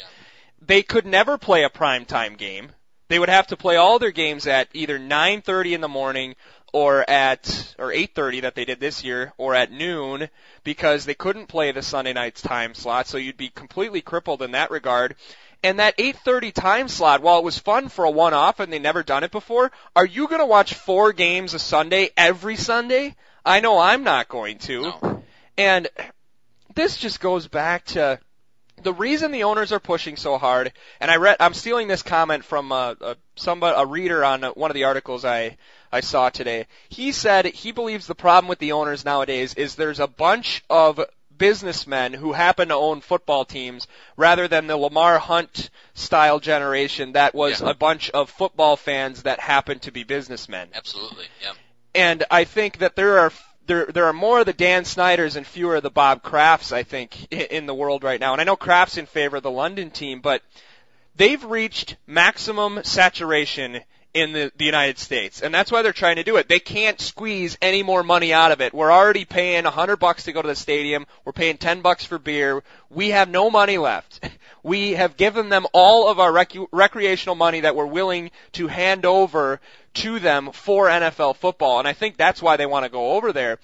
They could never play a primetime game. They would have to play all their games at either 9:30 in the morning or at or 8:30 that they did this year or at noon because they couldn't play the Sunday night's time slot. So you'd be completely crippled in that regard. And that 8:30 time slot, while it was fun for a one-off and they never done it before, are you going to watch four games a Sunday every Sunday? I know I'm not going to. No. And this just goes back to the reason the owners are pushing so hard. And I read, I'm stealing this comment from a, uh, somebody, a reader on uh, one of the articles I I saw today. He said he believes the problem with the owners nowadays is there's a bunch of businessmen who happen to own football teams rather than the Lamar Hunt style generation that was Yeah. a bunch of football fans that happen to be businessmen. Absolutely. Yeah. And I think that there are there there are more of the Dan Snyders and fewer of the Bob Krafts I think in the world right now. And I know Kraft's in favor of the London team, but they've reached maximum saturation in the, the United States. And that's why they're trying to do it. They can't squeeze any more money out of it. We're already paying a hundred bucks to go to the stadium. We're paying ten bucks for beer. We have no money left. <laughs> We have given them all of our rec- recreational money that we're willing to hand over to them for NFL football. And I think that's why they want to go over there.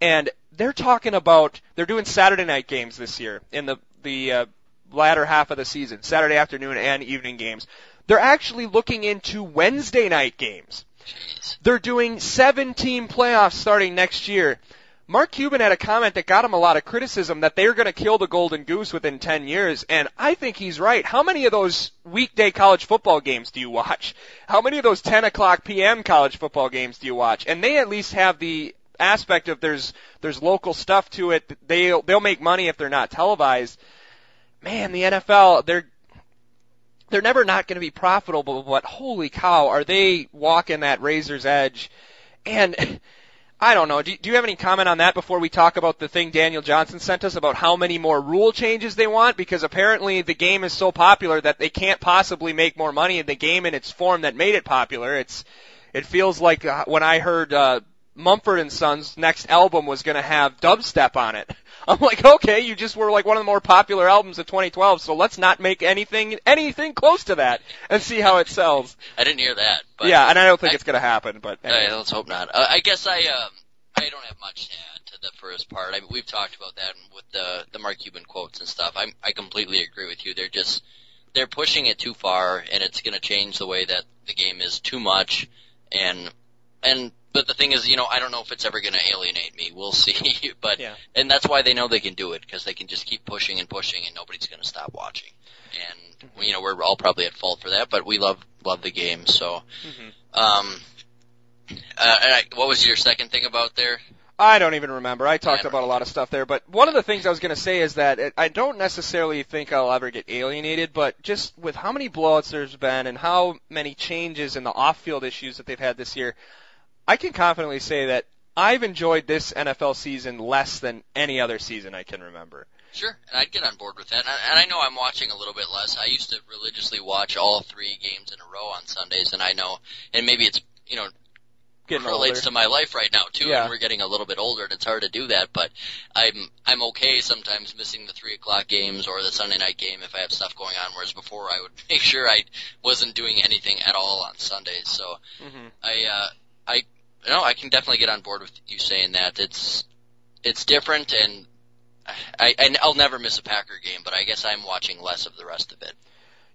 And they're talking about, they're doing Saturday night games this year in the, the, uh, latter half of the season, Saturday afternoon and evening games. They're actually looking into Wednesday night games. They're doing seven team playoffs starting next year. Mark Cuban had a comment that got him a lot of criticism that they're going to kill the golden goose within 10 years, and I think he's right. How many of those weekday college football games do you watch? How many of those 10 o'clock p.m. college football games do you watch? And they at least have the aspect of there's there's local stuff to it. They'll they'll make money if they're not televised. Man, the NFL they're they're never not going to be profitable, but holy cow, are they walking that razor's edge? And <laughs> I don't know. Do, do you have any comment on that before we talk about the thing Daniel Johnson sent us about how many more rule changes they want? Because apparently the game is so popular that they can't possibly make more money in the game in its form that made it popular. It's it feels like uh, when I heard uh, Mumford and Sons' next album was going to have dubstep on it. <laughs> I'm like, okay, you just were like one of the more popular albums of 2012, so let's not make anything anything close to that and see how it sells. I didn't hear that. But yeah, and I don't think I- it's going to happen, but anyway. Let's hope not. Uh, I guess I um I don't have much to add to the first part. I, mean, we've talked about that with the the Mark Cuban quotes and stuff. I I completely agree with you. They're just they're pushing it too far, and it's going to change the way that the game is too much. And and but the thing is, you know, I don't know if it's ever going to alienate me. We'll <laughs> see. but Yeah. and that's why they know they can do it because they can just keep pushing and pushing, and nobody's going to stop watching. And you know, we're all probably at fault for that, but we love love the game. So, Mhm. um, uh, I, what was your second thing about there? I don't even remember. I talked Yeah. about a lot of stuff there, but one of the things I was going to say is that it, I don't necessarily think I'll ever get alienated, but just with how many blowouts there's been and how many changes in the off-field issues that they've had this year, I can confidently say that I've enjoyed this NFL season less than any other season I can remember. Sure, and I'd get on board with that. And I, and I know I'm watching a little bit less. I used to religiously watch all three games in a row on Sundays, and I know, and maybe it's you know Getting relates older. to my life right now too. Yeah. And we're getting a little bit older, and it's hard to do that. But I'm I'm okay sometimes missing the three o'clock games or the Sunday night game if I have stuff going on. Whereas before, I would <laughs> make sure I wasn't doing anything at all on Sundays. So hmm I uh I no, I can definitely get on board with you saying that. It's it's different and I I'll never miss a Packer game, but I guess I'm watching less of the rest of it.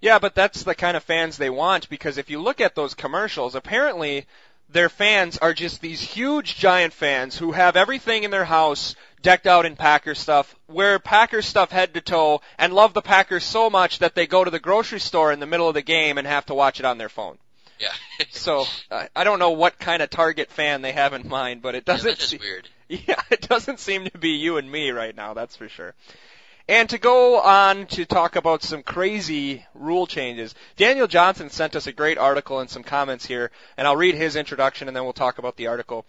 Yeah, but that's the kind of fans they want because if you look at those commercials, apparently their fans are just these huge giant fans who have everything in their house decked out in Packer stuff, wear Packer stuff head to toe, and love the Packers so much that they go to the grocery store in the middle of the game and have to watch it on their phone. Yeah. <laughs> So I I don't know what kind of target fan they have in mind, but it doesn't that is se- weird. <laughs> Yeah, it doesn't seem to be you and me right now, that's for sure. And to go on to talk about some crazy rule changes, Daniel Johnson sent us a great article and some comments here, and I'll read his introduction and then we'll talk about the article.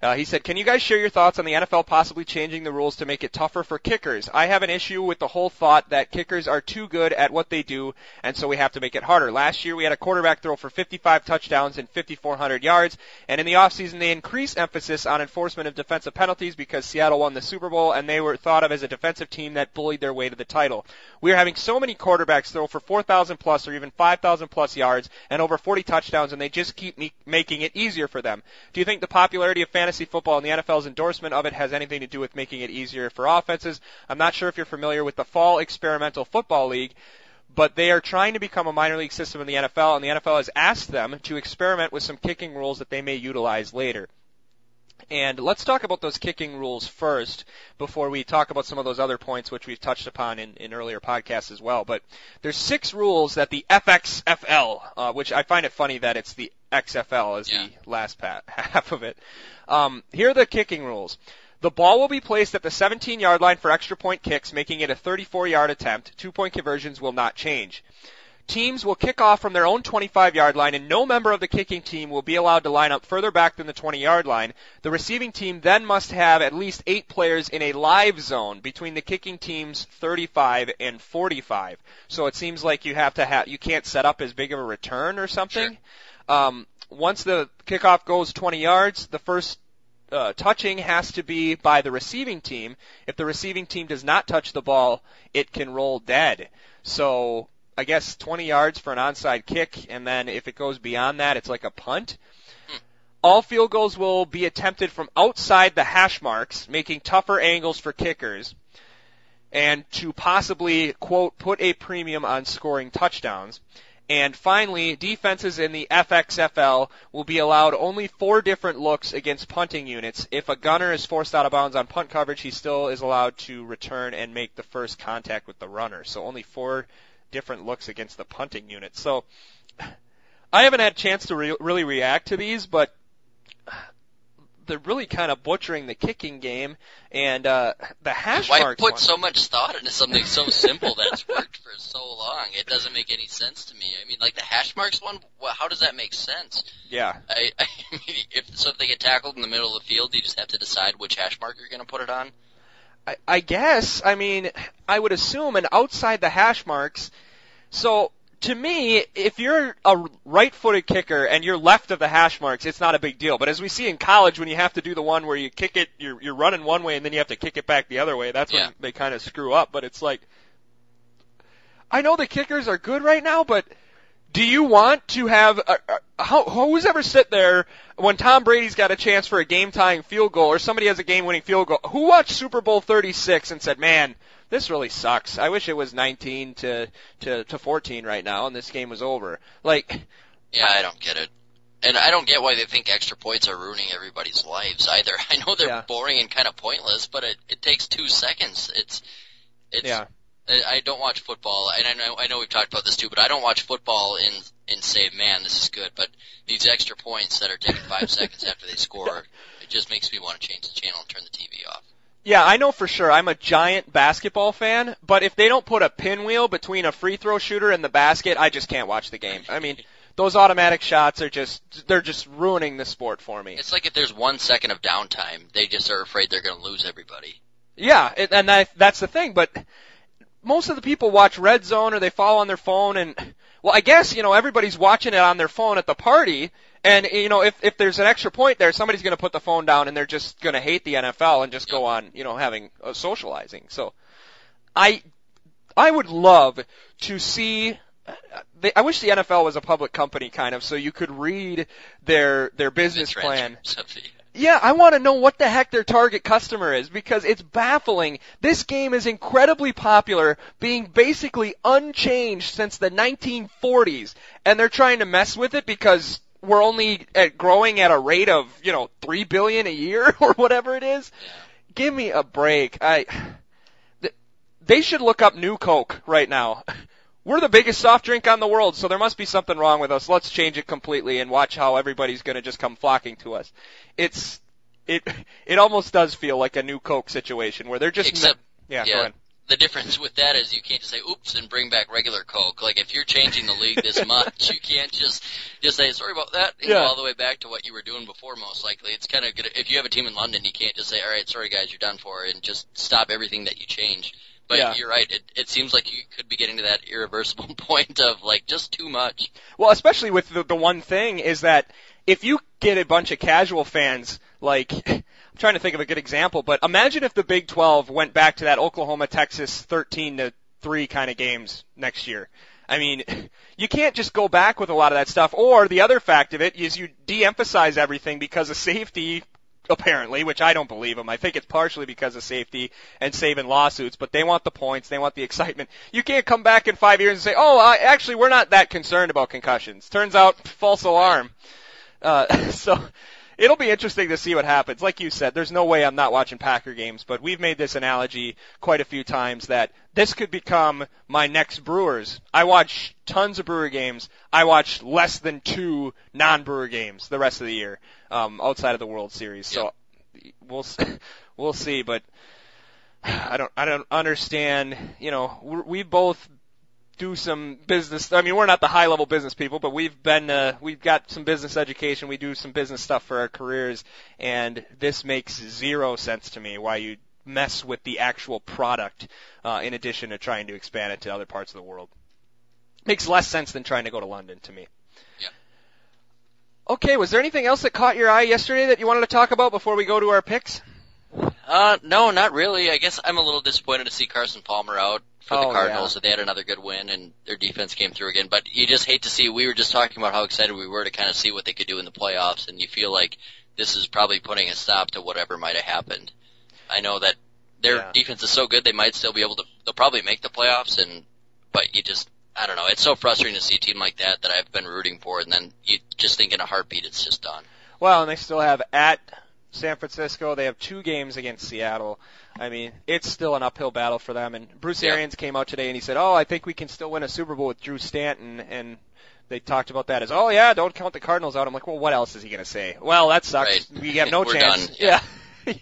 Uh, he said, "Can you guys share your thoughts on the NFL possibly changing the rules to make it tougher for kickers? I have an issue with the whole thought that kickers are too good at what they do, and so we have to make it harder. Last year we had a quarterback throw for 55 touchdowns and 5,400 yards, and in the offseason they increased emphasis on enforcement of defensive penalties because Seattle won the Super Bowl and they were thought of as a defensive team that bullied their way to the title. We are having so many quarterbacks throw for 4,000 plus or even 5,000 plus yards and over 40 touchdowns, and they just keep me- making it easier for them. Do you think the popularity of fantasy football and the NFL's endorsement of it has anything to do with making it easier for offenses. I'm not sure if you're familiar with the Fall Experimental Football League, but they are trying to become a minor league system in the NFL, and the NFL has asked them to experiment with some kicking rules that they may utilize later. And let's talk about those kicking rules first before we talk about some of those other points which we've touched upon in, in earlier podcasts as well. But there's six rules that the FXFL, uh, which I find it funny that it's the XFL is Yeah. the last pat, <laughs> half of it. Um, here are the kicking rules. The ball will be placed at the 17 yard line for extra point kicks, making it a 34 yard attempt. Two point conversions will not change. Teams will kick off from their own 25 yard line and no member of the kicking team will be allowed to line up further back than the 20 yard line. The receiving team then must have at least eight players in a live zone between the kicking team's 35 and 45. So it seems like you have to have, you can't set up as big of a return or something. Um, once the kickoff goes 20 yards, the first uh, touching has to be by the receiving team. If the receiving team does not touch the ball, it can roll dead. So I guess 20 yards for an onside kick, and then if it goes beyond that, it's like a punt. All field goals will be attempted from outside the hash marks, making tougher angles for kickers, and to possibly, quote, put a premium on scoring touchdowns. And finally, defenses in the FXFL will be allowed only four different looks against punting units. If a gunner is forced out of bounds on punt coverage, he still is allowed to return and make the first contact with the runner. So only four different looks against the punting unit. So <laughs> I haven't had a chance to re- really react to these, but they're really kind of butchering the kicking game and uh the hash Why marks put one. so much thought into something so <laughs> simple that's worked for so long? It doesn't make any sense to me. I mean, like the hash marks one. Well, how does that make sense? yeah I, <laughs> I mean, if so, if they get tackled in the middle of the field, you just have to decide which hash mark you're going to put it on. I, I guess. I mean, I would assume, and outside the hash marks. So to me, if you're a right-footed kicker and you're left of the hash marks, it's not a big deal. But as we see in college, when you have to do the one where you kick it, you're you're running one way and then you have to kick it back the other way. That's Yeah. when they kind of screw up. But it's like, I know the kickers are good right now, but do you want to have a, a, how, who's ever sit there when Tom Brady's got a chance for a game tying field goal or somebody has a game winning field goal? Who watched Super Bowl 36 and said, "Man, this really sucks. I wish it was 19 to to to 14 right now and this game was over." Like Yeah, I don't get it. And I don't get why they think extra points are ruining everybody's lives either. <laughs> I know they're Yeah. boring and kind of pointless, but it, it takes two seconds. It's, it's, Yeah. I I don't watch football, and I know I know we've talked about this too, but I don't watch football in and say, man, this is good. But these extra points that are taken five <laughs> seconds after they score, it just makes me want to change the channel and turn the TV off. Yeah, I know for sure. I'm a giant basketball fan, but if they don't put a pinwheel between a free throw shooter and the basket, I just can't watch the game. I mean, those automatic shots are just they're just ruining the sport for me. It's like if there's one second of downtime, they just are afraid they're going to lose everybody. Yeah, it, and that, that's the thing. But most of the people watch Red Zone or they follow on their phone, and well, I guess you know everybody's watching it on their phone at the party. And you know, if if there's an extra point there, somebody's going to put the phone down and they're just going to hate the NFL and just go on, you know, having uh, socializing. So, I I would love to see. uh, They, I wish the NFL was a public company, kind of, so you could read their their business The plan. transcripts of the- Yeah, I want to know what the heck their target customer is because it's baffling. This game is incredibly popular, being basically unchanged since the 1940s, and they're trying to mess with it because we're only at growing at a rate of, you know, 3 billion a year <laughs> or whatever it is. Give me a break. I they should look up New Coke right now. <laughs> We're the biggest soft drink on the world, so there must be something wrong with us. Let's change it completely and watch how everybody's going to just come flocking to us. It's it <laughs> it almost does feel like a new Coke situation where they're just Except, yeah, yeah. The difference with that is you can't just say oops and bring back regular Coke. Like if you're changing the league this <laughs> much, you can't just just say sorry about that and Yeah. go all the way back to what you were doing before. Most likely, it's kind of good if you have a team in London. You can't just say all right, sorry guys, you're done for, and just stop everything that you change. But Yeah. you're right. It it seems like you could be getting to that irreversible <laughs> point of like just too much. Well, especially with the, the one thing is that if you get a bunch of casual fans, like, trying to think of a good example, but imagine if the Big 12 went back to that Oklahoma, Texas 13 to 3 kind of games next year. I mean, <laughs> you can't just go back with a lot of that stuff. Or the other fact of it is you de-emphasize everything because of safety, apparently, which I don't believe them. I think it's partially because of safety and saving lawsuits, but they want the points, they want the excitement. You can't come back in five years and say, oh, uh, actually, we're not that concerned about concussions. Turns out, <laughs> false alarm. Uh, <laughs> so it'll be interesting to see what happens. Like you said, there's no way I'm not watching Packer games, but we've made this analogy quite a few times that this could become my next Brewers. I watch tons of Brewer games. I watch less than two non-Brewer games the rest of the year, um, outside of the World Series. So we'll s- we'll see, but I don't I don't understand. You know, we both do some business. I mean, we're not the high level business people, but we've been uh, we've got some business education. We do some business stuff for our careers, and this makes zero sense to me. Why you mess with the actual product uh, in addition to trying to expand it to other parts of the world? Makes less sense than trying to go to London to me. Yeah. Okay, was there anything else that caught your eye yesterday that you wanted to talk about before we go to our picks? Uh, no, not really. I guess I'm a little disappointed to see Carson Palmer out for Oh, the Cardinals. That they had another good win and their defense came through again. But you just hate to see. We were just talking about how excited we were to kind of see what they could do in the playoffs, and you feel like this is probably putting a stop to whatever might have happened. I know that their Yeah. defense is so good they might still be able to. They'll probably make the playoffs, and but you just. I don't know. It's so frustrating to see a team like that that I've been rooting for, and then you just think in a heartbeat it's just done. Well, and they still have at San Francisco. They have two games against Seattle. I mean, it's still an uphill battle for them. And Bruce Yeah. Arians came out today and he said, "Oh, I think we can still win a Super Bowl with Drew Stanton." And they talked about that as, "Oh yeah, don't count the Cardinals out." I'm like, "Well, what else is he going to say?" Well, that sucks. Right. We have no <laughs> chance. done. Yeah.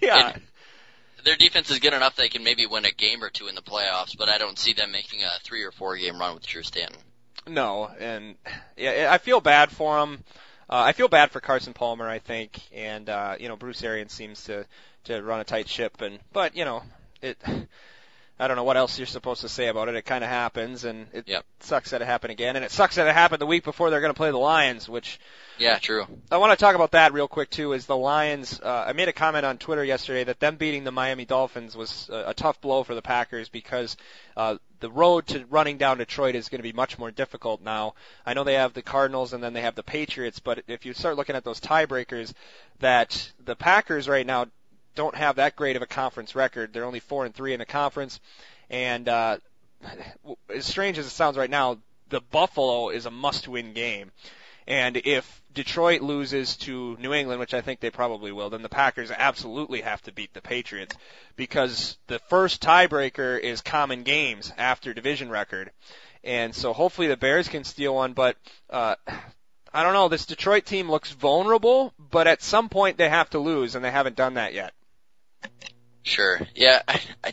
yeah. <laughs> It- their defense is good enough they can maybe win a game or two in the playoffs, but I don't see them making a three or four game run with Drew Stanton. No, and yeah, I feel bad for him. Uh, I feel bad for Carson Palmer, I think, and uh, you know Bruce Arians seems to to run a tight ship, and but you know it. I don't know what else you're supposed to say about it. It kind of happens, and it Yep. sucks that it happened again, and it sucks that it happened the week before they're going to play the Lions, which Yeah, true. I want to talk about that real quick too. Is the Lions? Uh, I made a comment on Twitter yesterday that them beating the Miami Dolphins was a, a tough blow for the Packers because uh, the road to running down Detroit is going to be much more difficult now. I know they have the Cardinals and then they have the Patriots, but if you start looking at those tiebreakers, that the Packers right now don't have that great of a conference record. They're only four and three in the conference, and uh, as strange as it sounds right now, the Buffalo is a must-win game. And if Detroit loses to New England, which I think they probably will, then the Packers absolutely have to beat the Patriots because the first tiebreaker is common games after division record. And so hopefully the Bears can steal one, but uh I don't know, this Detroit team looks vulnerable, but at some point they have to lose and they haven't done that yet. Sure. Yeah, I, I,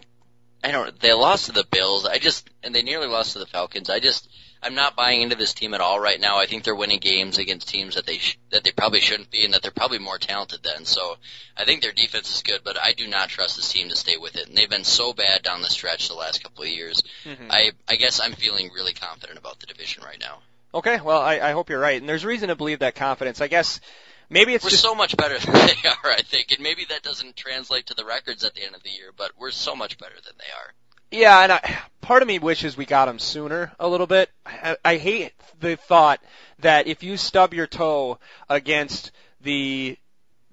I don't. They lost to the Bills. I just and they nearly lost to the Falcons. I just I'm not buying into this team at all right now. I think they're winning games against teams that they sh- that they probably shouldn't be, and that they're probably more talented than. So I think their defense is good, but I do not trust this team to stay with it. And they've been so bad down the stretch the last couple of years. Mm-hmm. I I guess I'm feeling really confident about the division right now. Okay, well I, I hope you're right, and there's reason to believe that confidence. I guess maybe it's We're just so much better <laughs> than they are, I think, and maybe that doesn't translate to the records at the end of the year, but we're so much better than they are. Yeah, and I, part of me wishes we got him sooner a little bit. I, I hate the thought that if you stub your toe against the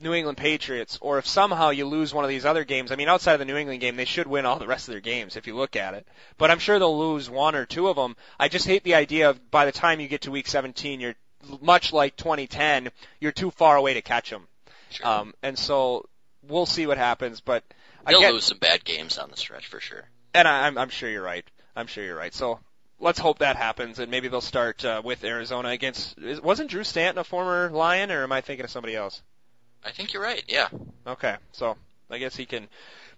New England Patriots, or if somehow you lose one of these other games, I mean, outside of the New England game, they should win all the rest of their games if you look at it. But I'm sure they'll lose one or two of them. I just hate the idea of by the time you get to week 17, you're much like 2010, you're too far away to catch them. Sure. Um, and so we'll see what happens, but I They'll lose some bad games on the stretch for sure. and I, I'm, I'm sure you're right. I'm sure you're right. So let's hope that happens, and maybe they'll start uh, with Arizona against. is- Wasn't Drew Stanton a former Lion, or am I thinking of somebody else? I think you're right. Yeah. Okay, so I guess he can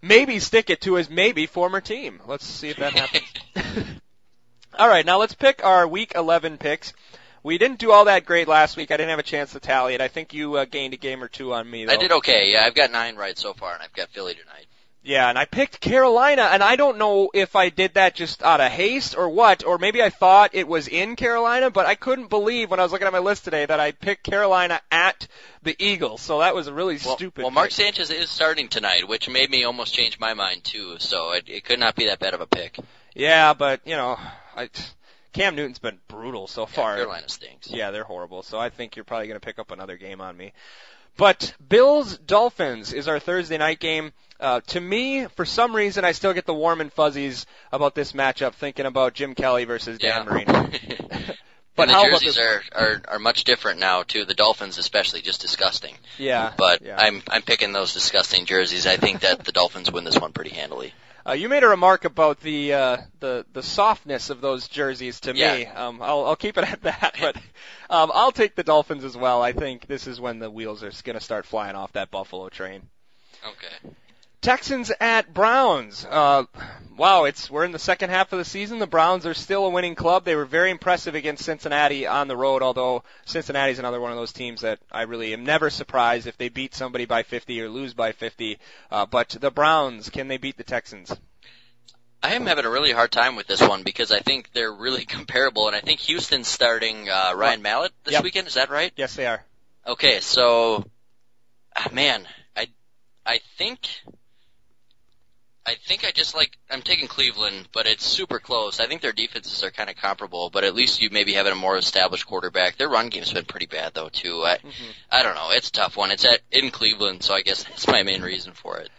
maybe stick it to his maybe former team. Let's see if that happens. <laughs> <laughs> all right, now let's pick our week 11 picks. We didn't do all that great last week. I didn't have a chance to tally it. I think you uh, gained a game or two on me. Though. I did okay. Yeah, I've got nine right so far, and I've got Philly tonight. Yeah, and I picked Carolina, and I don't know if I did that just out of haste or what, or maybe I thought it was in Carolina, but I couldn't believe when I was looking at my list today that I picked Carolina at the Eagles. So that was a really well, stupid. Well, Mark pick. Sanchez is starting tonight, which made me almost change my mind too. So it, it could not be that bad of a pick. Yeah, but you know, I, Cam Newton's been brutal so Yeah, far. Carolina stinks. Yeah, they're horrible. So I think you're probably going to pick up another game on me. But Bills Dolphins is our Thursday night game. Uh, to me, for some reason, I still get the warm and fuzzies about this matchup, thinking about Jim Kelly versus Dan Marino. <laughs> <laughs> But and the jerseys are, are are much different now too. The Dolphins, especially, just disgusting. Yeah, But yeah. I'm I'm picking those disgusting jerseys. I think that the Dolphins win this one pretty handily. Uh, you made a remark about the uh, the the softness of those jerseys to me. Um, I'll I'll keep it at that, but um, I'll take the Dolphins as well. I think this is when the wheels are going to start flying off that Buffalo train. Okay. Texans at Browns. Uh, wow, it's we're in the second half of the season. The Browns are still a winning club. They were very impressive against Cincinnati on the road. Although Cincinnati's another one of those teams that I really am never surprised if they beat somebody by 50 or lose by 50. Uh, but the Browns, can they beat the Texans? I am having a really hard time with this one because I think they're really <laughs> comparable, and I think Houston's starting uh, Ryan Mallett this Yep. weekend. Is that right? Yes, they are. Okay, so ah, man, I I think I think I just like I'm taking Cleveland, but it's super close. I think their defenses are kind of comparable, but at least you maybe have a more established quarterback. Their run game's been pretty bad though too. I mm-hmm. I don't know. It's a tough one. It's at in Cleveland, so I guess <laughs> that's my main reason for it.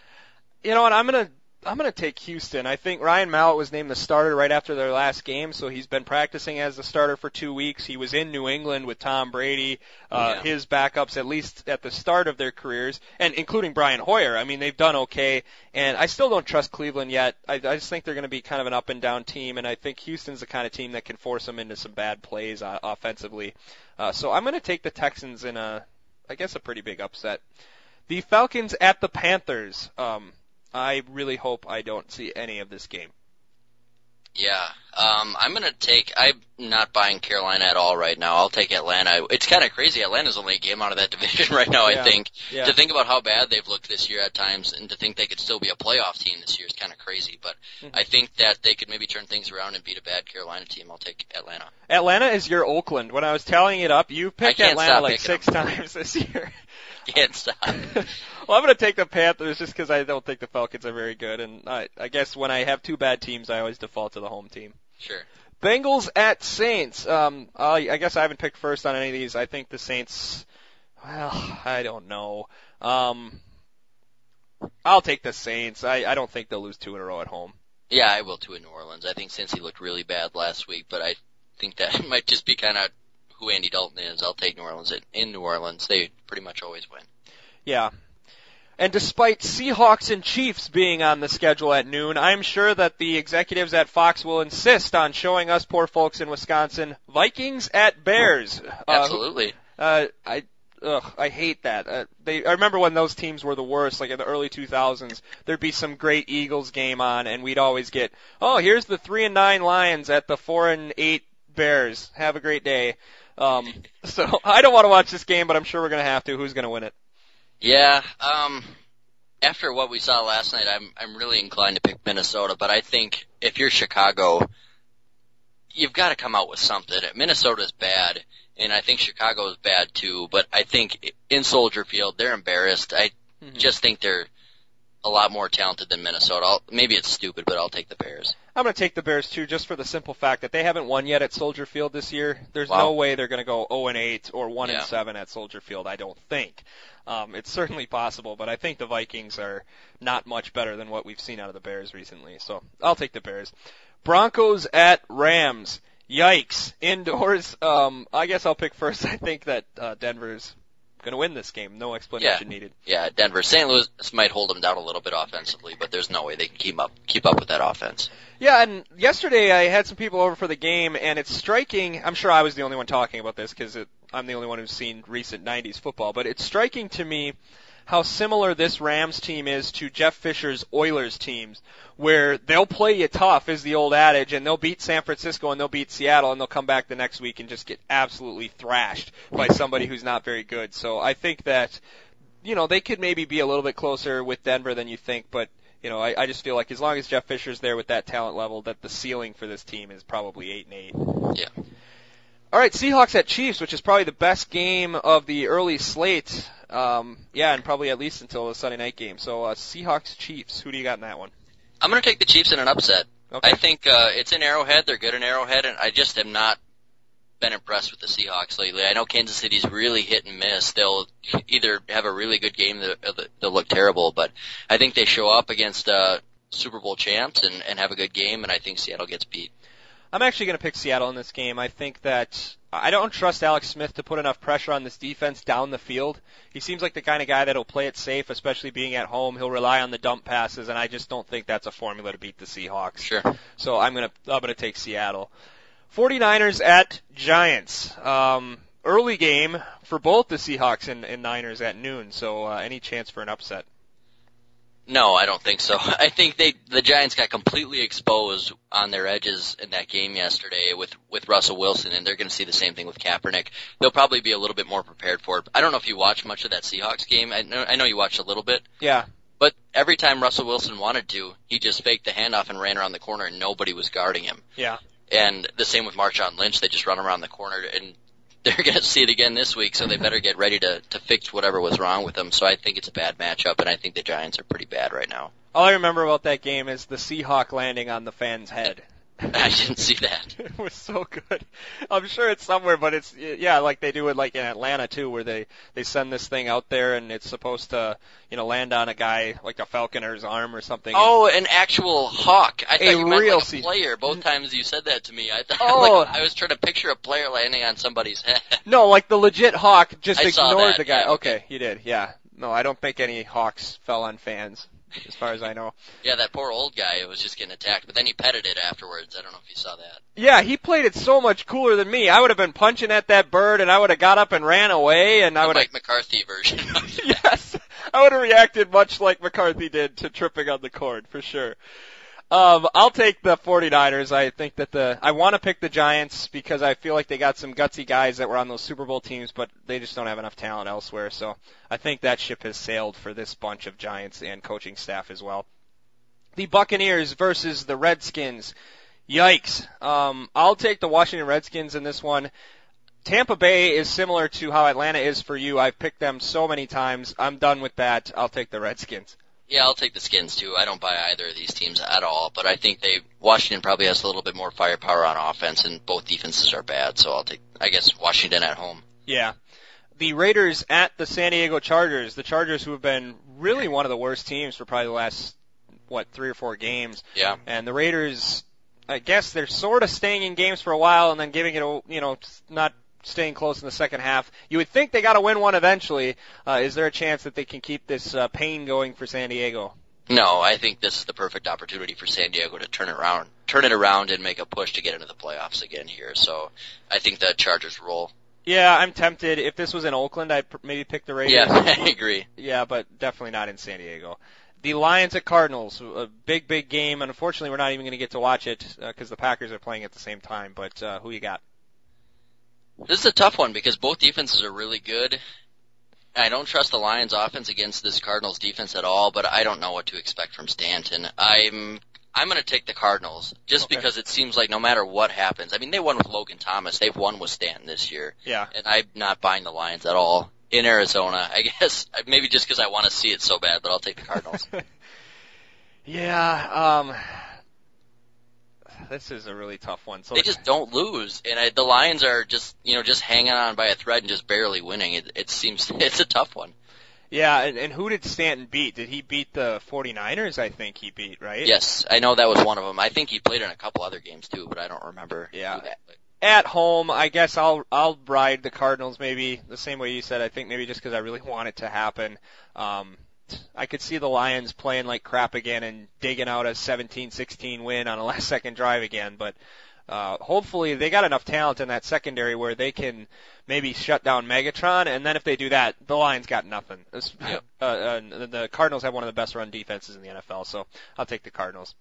You know what? I'm gonna I'm gonna take Houston. I think Ryan Mallett was named the starter right after their last game, so he's been practicing as the starter for two weeks. He was in New England with Tom Brady, uh, Yeah. his backups at least at the start of their careers, and including Brian Hoyer. I mean, they've done okay, and I still don't trust Cleveland yet. I, I just think they're going to be kind of an up and down team, and I think Houston's the kind of team that can force them into some bad plays uh, offensively. Uh, so I'm going to take the Texans in a, I guess, a pretty big upset. The Falcons at the Panthers. Um, I really hope I don't see any of this game. Yeah, um, I'm gonna take. I'm not buying Carolina at all right now. I'll take Atlanta. It's kind of crazy. Atlanta's only a game out of that <laughs> division right now. Yeah, I think. yeah. To think about how bad they've looked this year at times, and to think they could still be a playoff team this year is kind of crazy. But Mm-hmm. I think that they could maybe turn things around and beat a bad Carolina team. I'll take Atlanta. Atlanta is your Oakland. When I was tallying it up, you picked Atlanta like six times this year. <laughs> Can't stop. <laughs> well, I'm going to take the Panthers just because I don't think the Falcons are very good, and I, I guess when I have two bad teams, I always default to the home team. sure. Bengals at Saints. Um, I, I guess I haven't picked first on any of these. I think the Saints. Well, I don't know. Um, I'll take the Saints. I, I don't think they'll lose two in a row at home. Yeah, I will too in New Orleans. I think Cincy looked really bad last week, but I think that <laughs> might just be kind of who Andy Dalton is. I'll take New Orleans in- in New Orleans. They pretty much always win. Yeah. And despite Seahawks and Chiefs being on the schedule at noon, I'm sure that the executives at Fox will insist on showing us poor folks in Wisconsin Vikings at Bears. Uh, Absolutely. Uh, I ugh, I hate that. Uh, they I remember when those teams were the worst, like in the early 2000s. There'd be some great Eagles game on, and we'd always get, oh, here's the three and nine Lions at the four and eight Bears. Have a great day. Um, <laughs> so I don't want to watch this game, but I'm sure we're gonna have to. Who's gonna win it? Yeah, um after what we saw last night, I'm I'm really inclined to pick Minnesota, but I think if you're Chicago, you've got to come out with something. Minnesota's bad, and I think Chicago is bad too, but I think in Soldier Field, they're embarrassed. I Mhm. just think they're a lot more talented than Minnesota. I'll, maybe it's stupid, but I'll take the Bears. I'm going to take the Bears too, just for the simple fact that they haven't won yet at Soldier Field this year. There's Wow. no way they're going to go 0 and 8 or 1 Yeah. and 7 at Soldier Field. I don't think. Um, it's certainly possible, but I think the Vikings are not much better than what we've seen out of the Bears recently. So I'll take the Bears. Broncos at Rams. Yikes! Indoors. Um, I guess I'll pick first. <laughs> I think that uh, Denver's going to win this game. No explanation needed. Yeah, Denver, St. Louis might hold them down a little bit offensively, but there's no way they can keep up keep up with that offense. Yeah, and yesterday I had some people over for the game, and it's striking. I'm sure I was the only one talking about this because I'm the only one who's seen recent '90s football, but it's striking to me how similar this Rams team is to Jeff Fisher's Oilers teams, where they'll play you tough, is the old adage, and they'll beat San Francisco and they'll beat Seattle and they'll come back the next week and just get absolutely thrashed by somebody who's not very good. So I think that, you know, they could maybe be a little bit closer with Denver than you think, but you know, I, I just feel like as long as Jeff Fisher's there with that talent level, that the ceiling for this team is probably eight and eight. Yeah. All right, Seahawks at Chiefs, which is probably the best game of the early slate. Um, yeah, and probably at least until the Sunday night game. So uh, Seahawks Chiefs. Who do you got in that one? I'm going to take the Chiefs in an upset. Okay. I think uh, it's in Arrowhead. They're good in Arrowhead, and I just am not been impressed with the Seahawks lately. I know Kansas City's really hit and miss. They'll either have a really good game, that they'll look terrible, but I think they show up against uh, Super Bowl champs and, and have a good game, and I think Seattle gets beat. I'm actually going to pick Seattle in this game. I think that I don't trust Alex Smith to put enough pressure on this defense down the field. He seems like the kind of guy that'll play it safe, especially being at home. He'll rely on the dump passes, and I just don't think that's a formula to beat the Seahawks. Sure. So I'm gonna I'm gonna take Seattle. 49ers at Giants. Um, early game for both the Seahawks and, and Niners at noon. So uh, any chance for an upset? No, I don't think so. <laughs> I think they the Giants got completely exposed on their edges in that game yesterday with with Russell Wilson, and they're going to see the same thing with Kaepernick. They'll probably be a little bit more prepared for it. I don't know if you watched much of that Seahawks game. I know I know you watched a little bit. Yeah. But every time Russell Wilson wanted to, he just faked the handoff and ran around the corner, and nobody was guarding him. Yeah. And the same with Marshawn Lynch. They just run around the corner, and they're going to see it again this week, so they better get ready to to fix whatever was wrong with them. So I think it's a bad matchup, and I think the Giants are pretty bad right now. All I remember about that game is the Seahawk landing on the fan's head. <laughs> I didn't see that. <laughs> it was so good. I'm sure it's somewhere, but it's yeah, like they do it like in Atlanta too, where they they send this thing out there and it's supposed to you know land on a guy like a falconer's arm or something. Oh, an actual hawk. I thought you meant real like a player. Both times you said that to me, I thought <laughs> Oh. like I was trying to picture a player landing on somebody's head. No, like the legit hawk just I ignored the guy. yeah, okay. you did. Yeah. No, I don't think any hawks fell on fans, as far as I know. yeah, that poor old guy it was just getting attacked, but then he petted it afterwards. I don't know if you saw that. Yeah, he played it so much cooler than me. I would have been punching at that bird, and I would have got up and ran away, and I The would have Mike McCarthy version. <laughs> yes, I would have reacted much like McCarthy did to tripping on the cord for sure. Um, I'll take the 49ers. I think that the I want to pick the Giants because I feel like they got some gutsy guys that were on those Super Bowl teams, but they just don't have enough talent elsewhere. So I think that ship has sailed for this bunch of Giants and coaching staff as well. The Buccaneers versus the Redskins. Yikes. Um, I'll take the Washington Redskins in this one. Tampa Bay is similar to how Atlanta is for you. I've picked them so many times. I'm done with that. I'll take the Redskins. Yeah, I'll take the Skins too. I don't buy either of these teams at all, but I think they Washington probably has a little bit more firepower on offense, and both defenses are bad. So I'll take, I guess, Washington at home. Yeah. The Raiders at the San Diego Chargers. The Chargers who have been really one of the worst teams for probably the last, what, three or four games. Yeah. And the Raiders, I guess they're sort of staying in games for a while and then giving it, a, you know, not staying close in the second half. You would think they got to win one eventually. Uh, is there a chance that they can keep this uh, pain going for San Diego? No, I think this is the perfect opportunity for San Diego to turn it around, turn it around, and make a push to get into the playoffs again here. So I think the Chargers roll. Yeah, I'm tempted. If this was in Oakland, I'd pr- maybe pick the Raiders. Yeah, <laughs> I agree. Yeah, but definitely not in San Diego. The Lions at Cardinals, a big, big game. Unfortunately, we're not even going to get to watch it because the Packers are playing at the same time. But uh, who you got? This is a tough one because both defenses are really good. I don't trust the Lions offense against this Cardinals defense at all, but I don't know what to expect from Stanton. I'm I'm going to take the Cardinals just Okay. because it seems like no matter what happens. I mean, they won with Logan Thomas. They've won with Stanton this year. Yeah. And I'm not buying the Lions at all in Arizona. I <laughs> guess maybe just because I want to see it so bad, but I'll take the Cardinals. <laughs> yeah. Um. This is a really tough one. So they just don't lose, and I, the Lions are just you know just hanging on by a thread and just barely winning. It, it seems <laughs> it's a tough one. yeah. And, and who did Stanton beat? Did he beat the 49ers? I think he beat right. Yes, I know that was one of them. I think he played in a couple other games too, but I don't remember. Yeah. At home, I guess I'll I'll ride the Cardinals maybe the same way you said. I think maybe just because I really want it to happen. Um, I could see the Lions playing like crap again and digging out a 17-16 win on a <laughs> last second drive again, but uh, hopefully they got enough talent in that secondary where they can maybe shut down Megatron, and then if they do that, the Lions got nothing. Yep. Uh, uh, the Cardinals have one of the best run defenses in the NFL, so I'll take the Cardinals.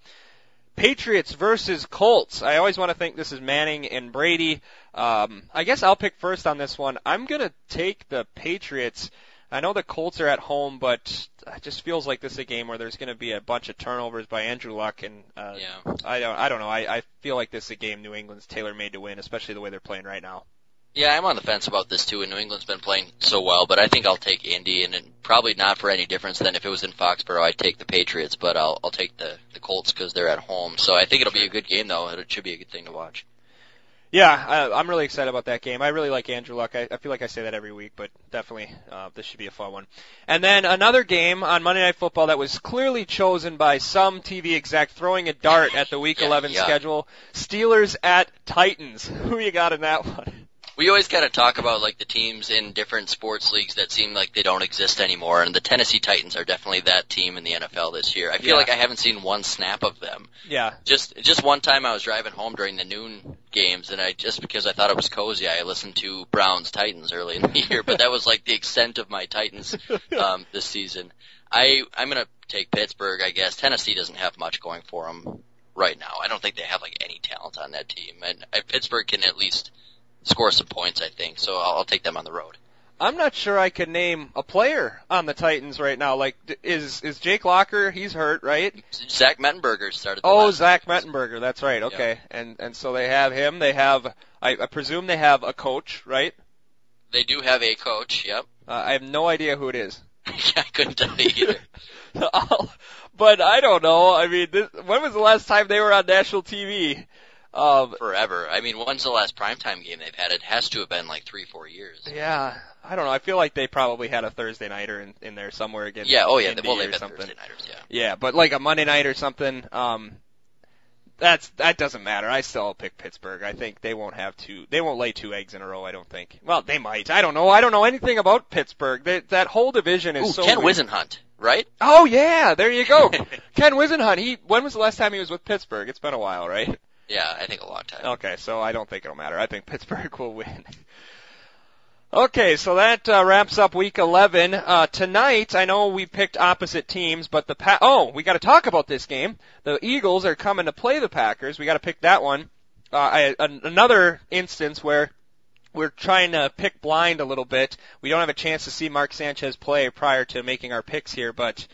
Patriots versus Colts. I always want to think this is Manning and Brady. Um, I guess I'll pick first on this one. I'm gonna take the Patriots. I know the Colts are at home, but it just feels like this is a game where there's going to be a bunch of turnovers by Andrew Luck, and uh, Yeah. I don't, I don't know. I, I feel like this is a game New England's tailor made to win, especially the way they're playing right now. Yeah, I'm on the fence about this too. And New England's been playing so well, but I think I'll take Indy, and, and probably not for any difference than if it was in Foxborough. I'd take the Patriots, but I'll I'll take the the Colts because they're at home. So I think it'll be a good game, though. It should be a good thing to watch. Yeah, I, I'm really excited about that game. I really like Andrew Luck. I, I feel like I say that every week, but definitely uh, this should be a fun one. And then another game on Monday Night Football that was clearly chosen by some TV exec throwing a dart at the Week Yeah, 11 yeah. schedule. Steelers at Titans. <laughs> Who you got in that one? We always kind of talk about like the teams in different sports leagues that seem like they don't exist anymore, and the Tennessee Titans are definitely that team in the NFL this year. I feel Yeah. like I haven't seen one snap of them. Yeah, Just just one time I was driving home during the noon games, and I just because I thought it was cozy, I listened to Browns Titans early in the year, but that was like the extent of my Titans <laughs> um, this season. I I'm gonna take Pittsburgh, I guess. Tennessee doesn't have much going for them right now. I don't think they have like any talent on that team, and uh, Pittsburgh can at least score some points, I think. So I'll, I'll take them on the road. I'm not sure I could name a player on the Titans right now. Like, d- is is Jake Locker? He's hurt, right? Zach Mettenberger started. The Oh, Zach week. Mettenberger. That's right. Okay, and and so they have him. They have. I, I presume they have a coach, right? They do have a coach. Yep. Uh, I have no idea who it is. <laughs> I couldn't tell you either. <laughs> <laughs> But I don't know. I mean, this, when was the last time they were on national TV? Um, Forever. I mean, when's the last primetime game they've had? It has to have been like three, four years. yeah, I don't know. I feel like they probably had a Thursday nighter in, in there somewhere again. Yeah. Oh yeah. Indy Well, they've something. Thursday nighters. Yeah. Yeah, but like a Monday night or something. Um, that's that doesn't matter. I still pick Pittsburgh. I think they won't have two. They won't lay two eggs in a row. I don't think. Well, they might. I don't know. I don't know anything about Pittsburgh. That that whole division is Ooh, so. Ken weird. Whisenhunt, right? Oh yeah, there you go. <laughs> Ken Whisenhunt. He when was the last time he was with Pittsburgh? It's been a while, right? Yeah, I think a long time. Okay, so I don't think it'll matter. I think Pittsburgh <laughs> will win. Okay, so that uh, wraps up Week 11. Uh, tonight, I know we picked opposite teams, but the pa- oh, we got to talk about this game. The Eagles are coming to play the Packers. We got to pick that one. Uh, I, an- another instance where we're trying to pick blind a little bit. We don't have a chance to see Mark Sanchez play prior to making our picks here, but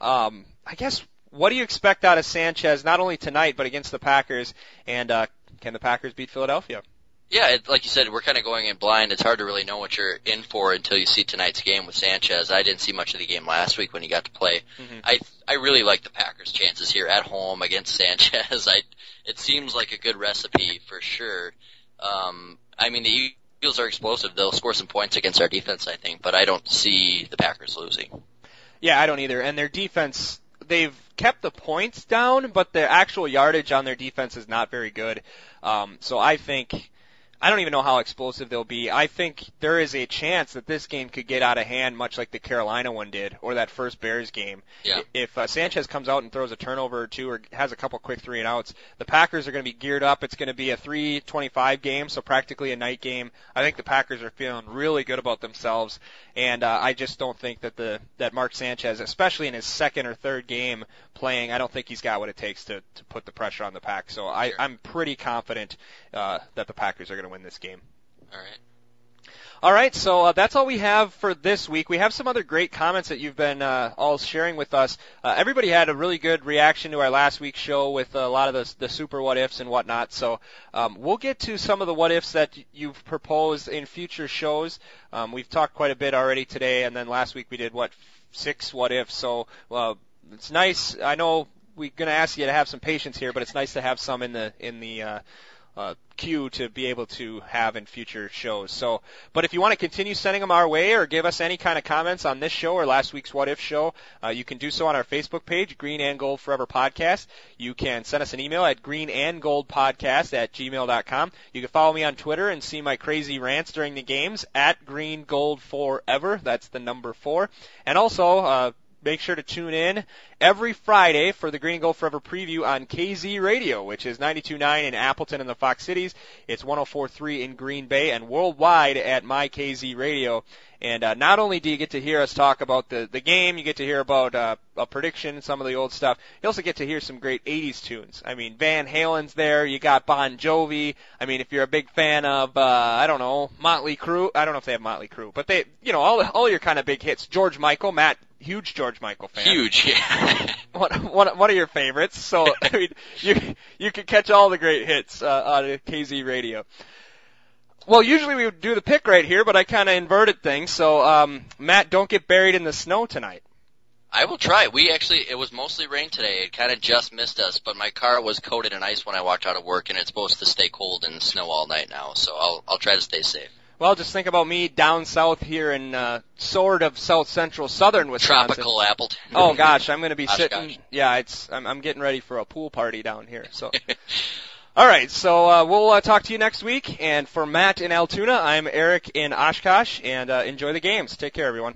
um, I guess what do you expect out of Sanchez not only tonight but against the Packers? And uh, can the Packers beat Philadelphia? Yeah, it, like you said, we're kind of going in blind. It's hard to really know what you're in for until you see tonight's game with Sanchez. I didn't see much of the game last week when he got to play. Mhm. I I really like the Packers' chances here at home against <laughs> Sanchez. I it seems like a good recipe for sure. Um, I mean the Eagles are explosive. They'll score some points against our defense, I think, but I don't see the Packers losing. Yeah, I don't either. And their defense, they've kept the points down, but the actual yardage on their defense is not very good. Um, so I think, I don't even know how explosive they'll be. I think there is a chance that this game could get out of hand, much like the Carolina one did, or that first Bears game. Yeah. If uh, Sanchez comes out and throws a turnover or two, or has a couple quick three and outs, the Packers are going to be geared up. It's going to be a 3:25 game, so practically a night game. I think the Packers are feeling really good about themselves, and uh, I just don't think that the that Mark Sanchez, especially in his second or third game playing, I don't think he's got what it takes to to put the pressure on the pack. So I. I'm pretty confident uh, that the Packers are going to win this game. All right. All right, so uh, that's all we have for this week. We have some other great comments that you've been uh, all sharing with us. Uh, everybody had a really good reaction to our last week's show with a lot of the, the super what ifs and whatnot. So um, we'll get to some of the what ifs that you've proposed in future shows. Um, we've talked quite a bit already today, and then last week we did what six what ifs. So uh, it's nice. I know we're going to ask you to have some patience here, but it's nice to have some in the in the uh, uh, queue to be able to have in future shows. So, but if you want to continue sending them our way or give us any kind of comments on this show or last week's What If show, uh, you can do so on our Facebook page, Green and Gold Forever Podcast. You can send us an email at green and gold podcast at gmail.com. You can follow me on Twitter and see my crazy rants during the games at green gold forever. That's the number four. And also, uh, make sure to tune in every Friday for the Green and Gold Forever preview on KZ Radio, which is 92.9 in Appleton and the Fox Cities. It's 104.3 in Green Bay and worldwide at MyKZ Radio. And uh, not only do you get to hear us talk about the the game, you get to hear about uh, a prediction, some of the old stuff. You also get to hear some great '80s tunes. I mean, Van Halen's there. You got Bon Jovi. I mean, if you're a big fan of, uh, I don't know, Motley Crue. I don't know if they have Motley Crue, but they, you know, all all your kind of big hits. George Michael, Matt, huge George Michael fan. Huge, yeah. one, one, one of your favorites. So I mean, you you can catch all the great hits uh, on KZ Radio. Well, usually we would do the pick right here, but I kind of inverted things. So, um, Matt, don't get buried in the snow tonight. I will try. We actually, it was mostly rain today. It kind of just missed us, but my car was coated in ice when I walked out of work, and it's supposed to stay cold and snow all night now. So I'll I'll try to stay safe. Well, just think about me down south here in uh, sort of south central southern Wisconsin. Tropical Appleton. Oh gosh, I'm going to be sitting. Yeah, it's I'm, I'm getting ready for a pool party down here. So. <laughs> All right, so uh, we'll uh, talk to you next week. And for Matt in Altoona, I'm Eric in Oshkosh, and uh, enjoy the games. Take care, everyone.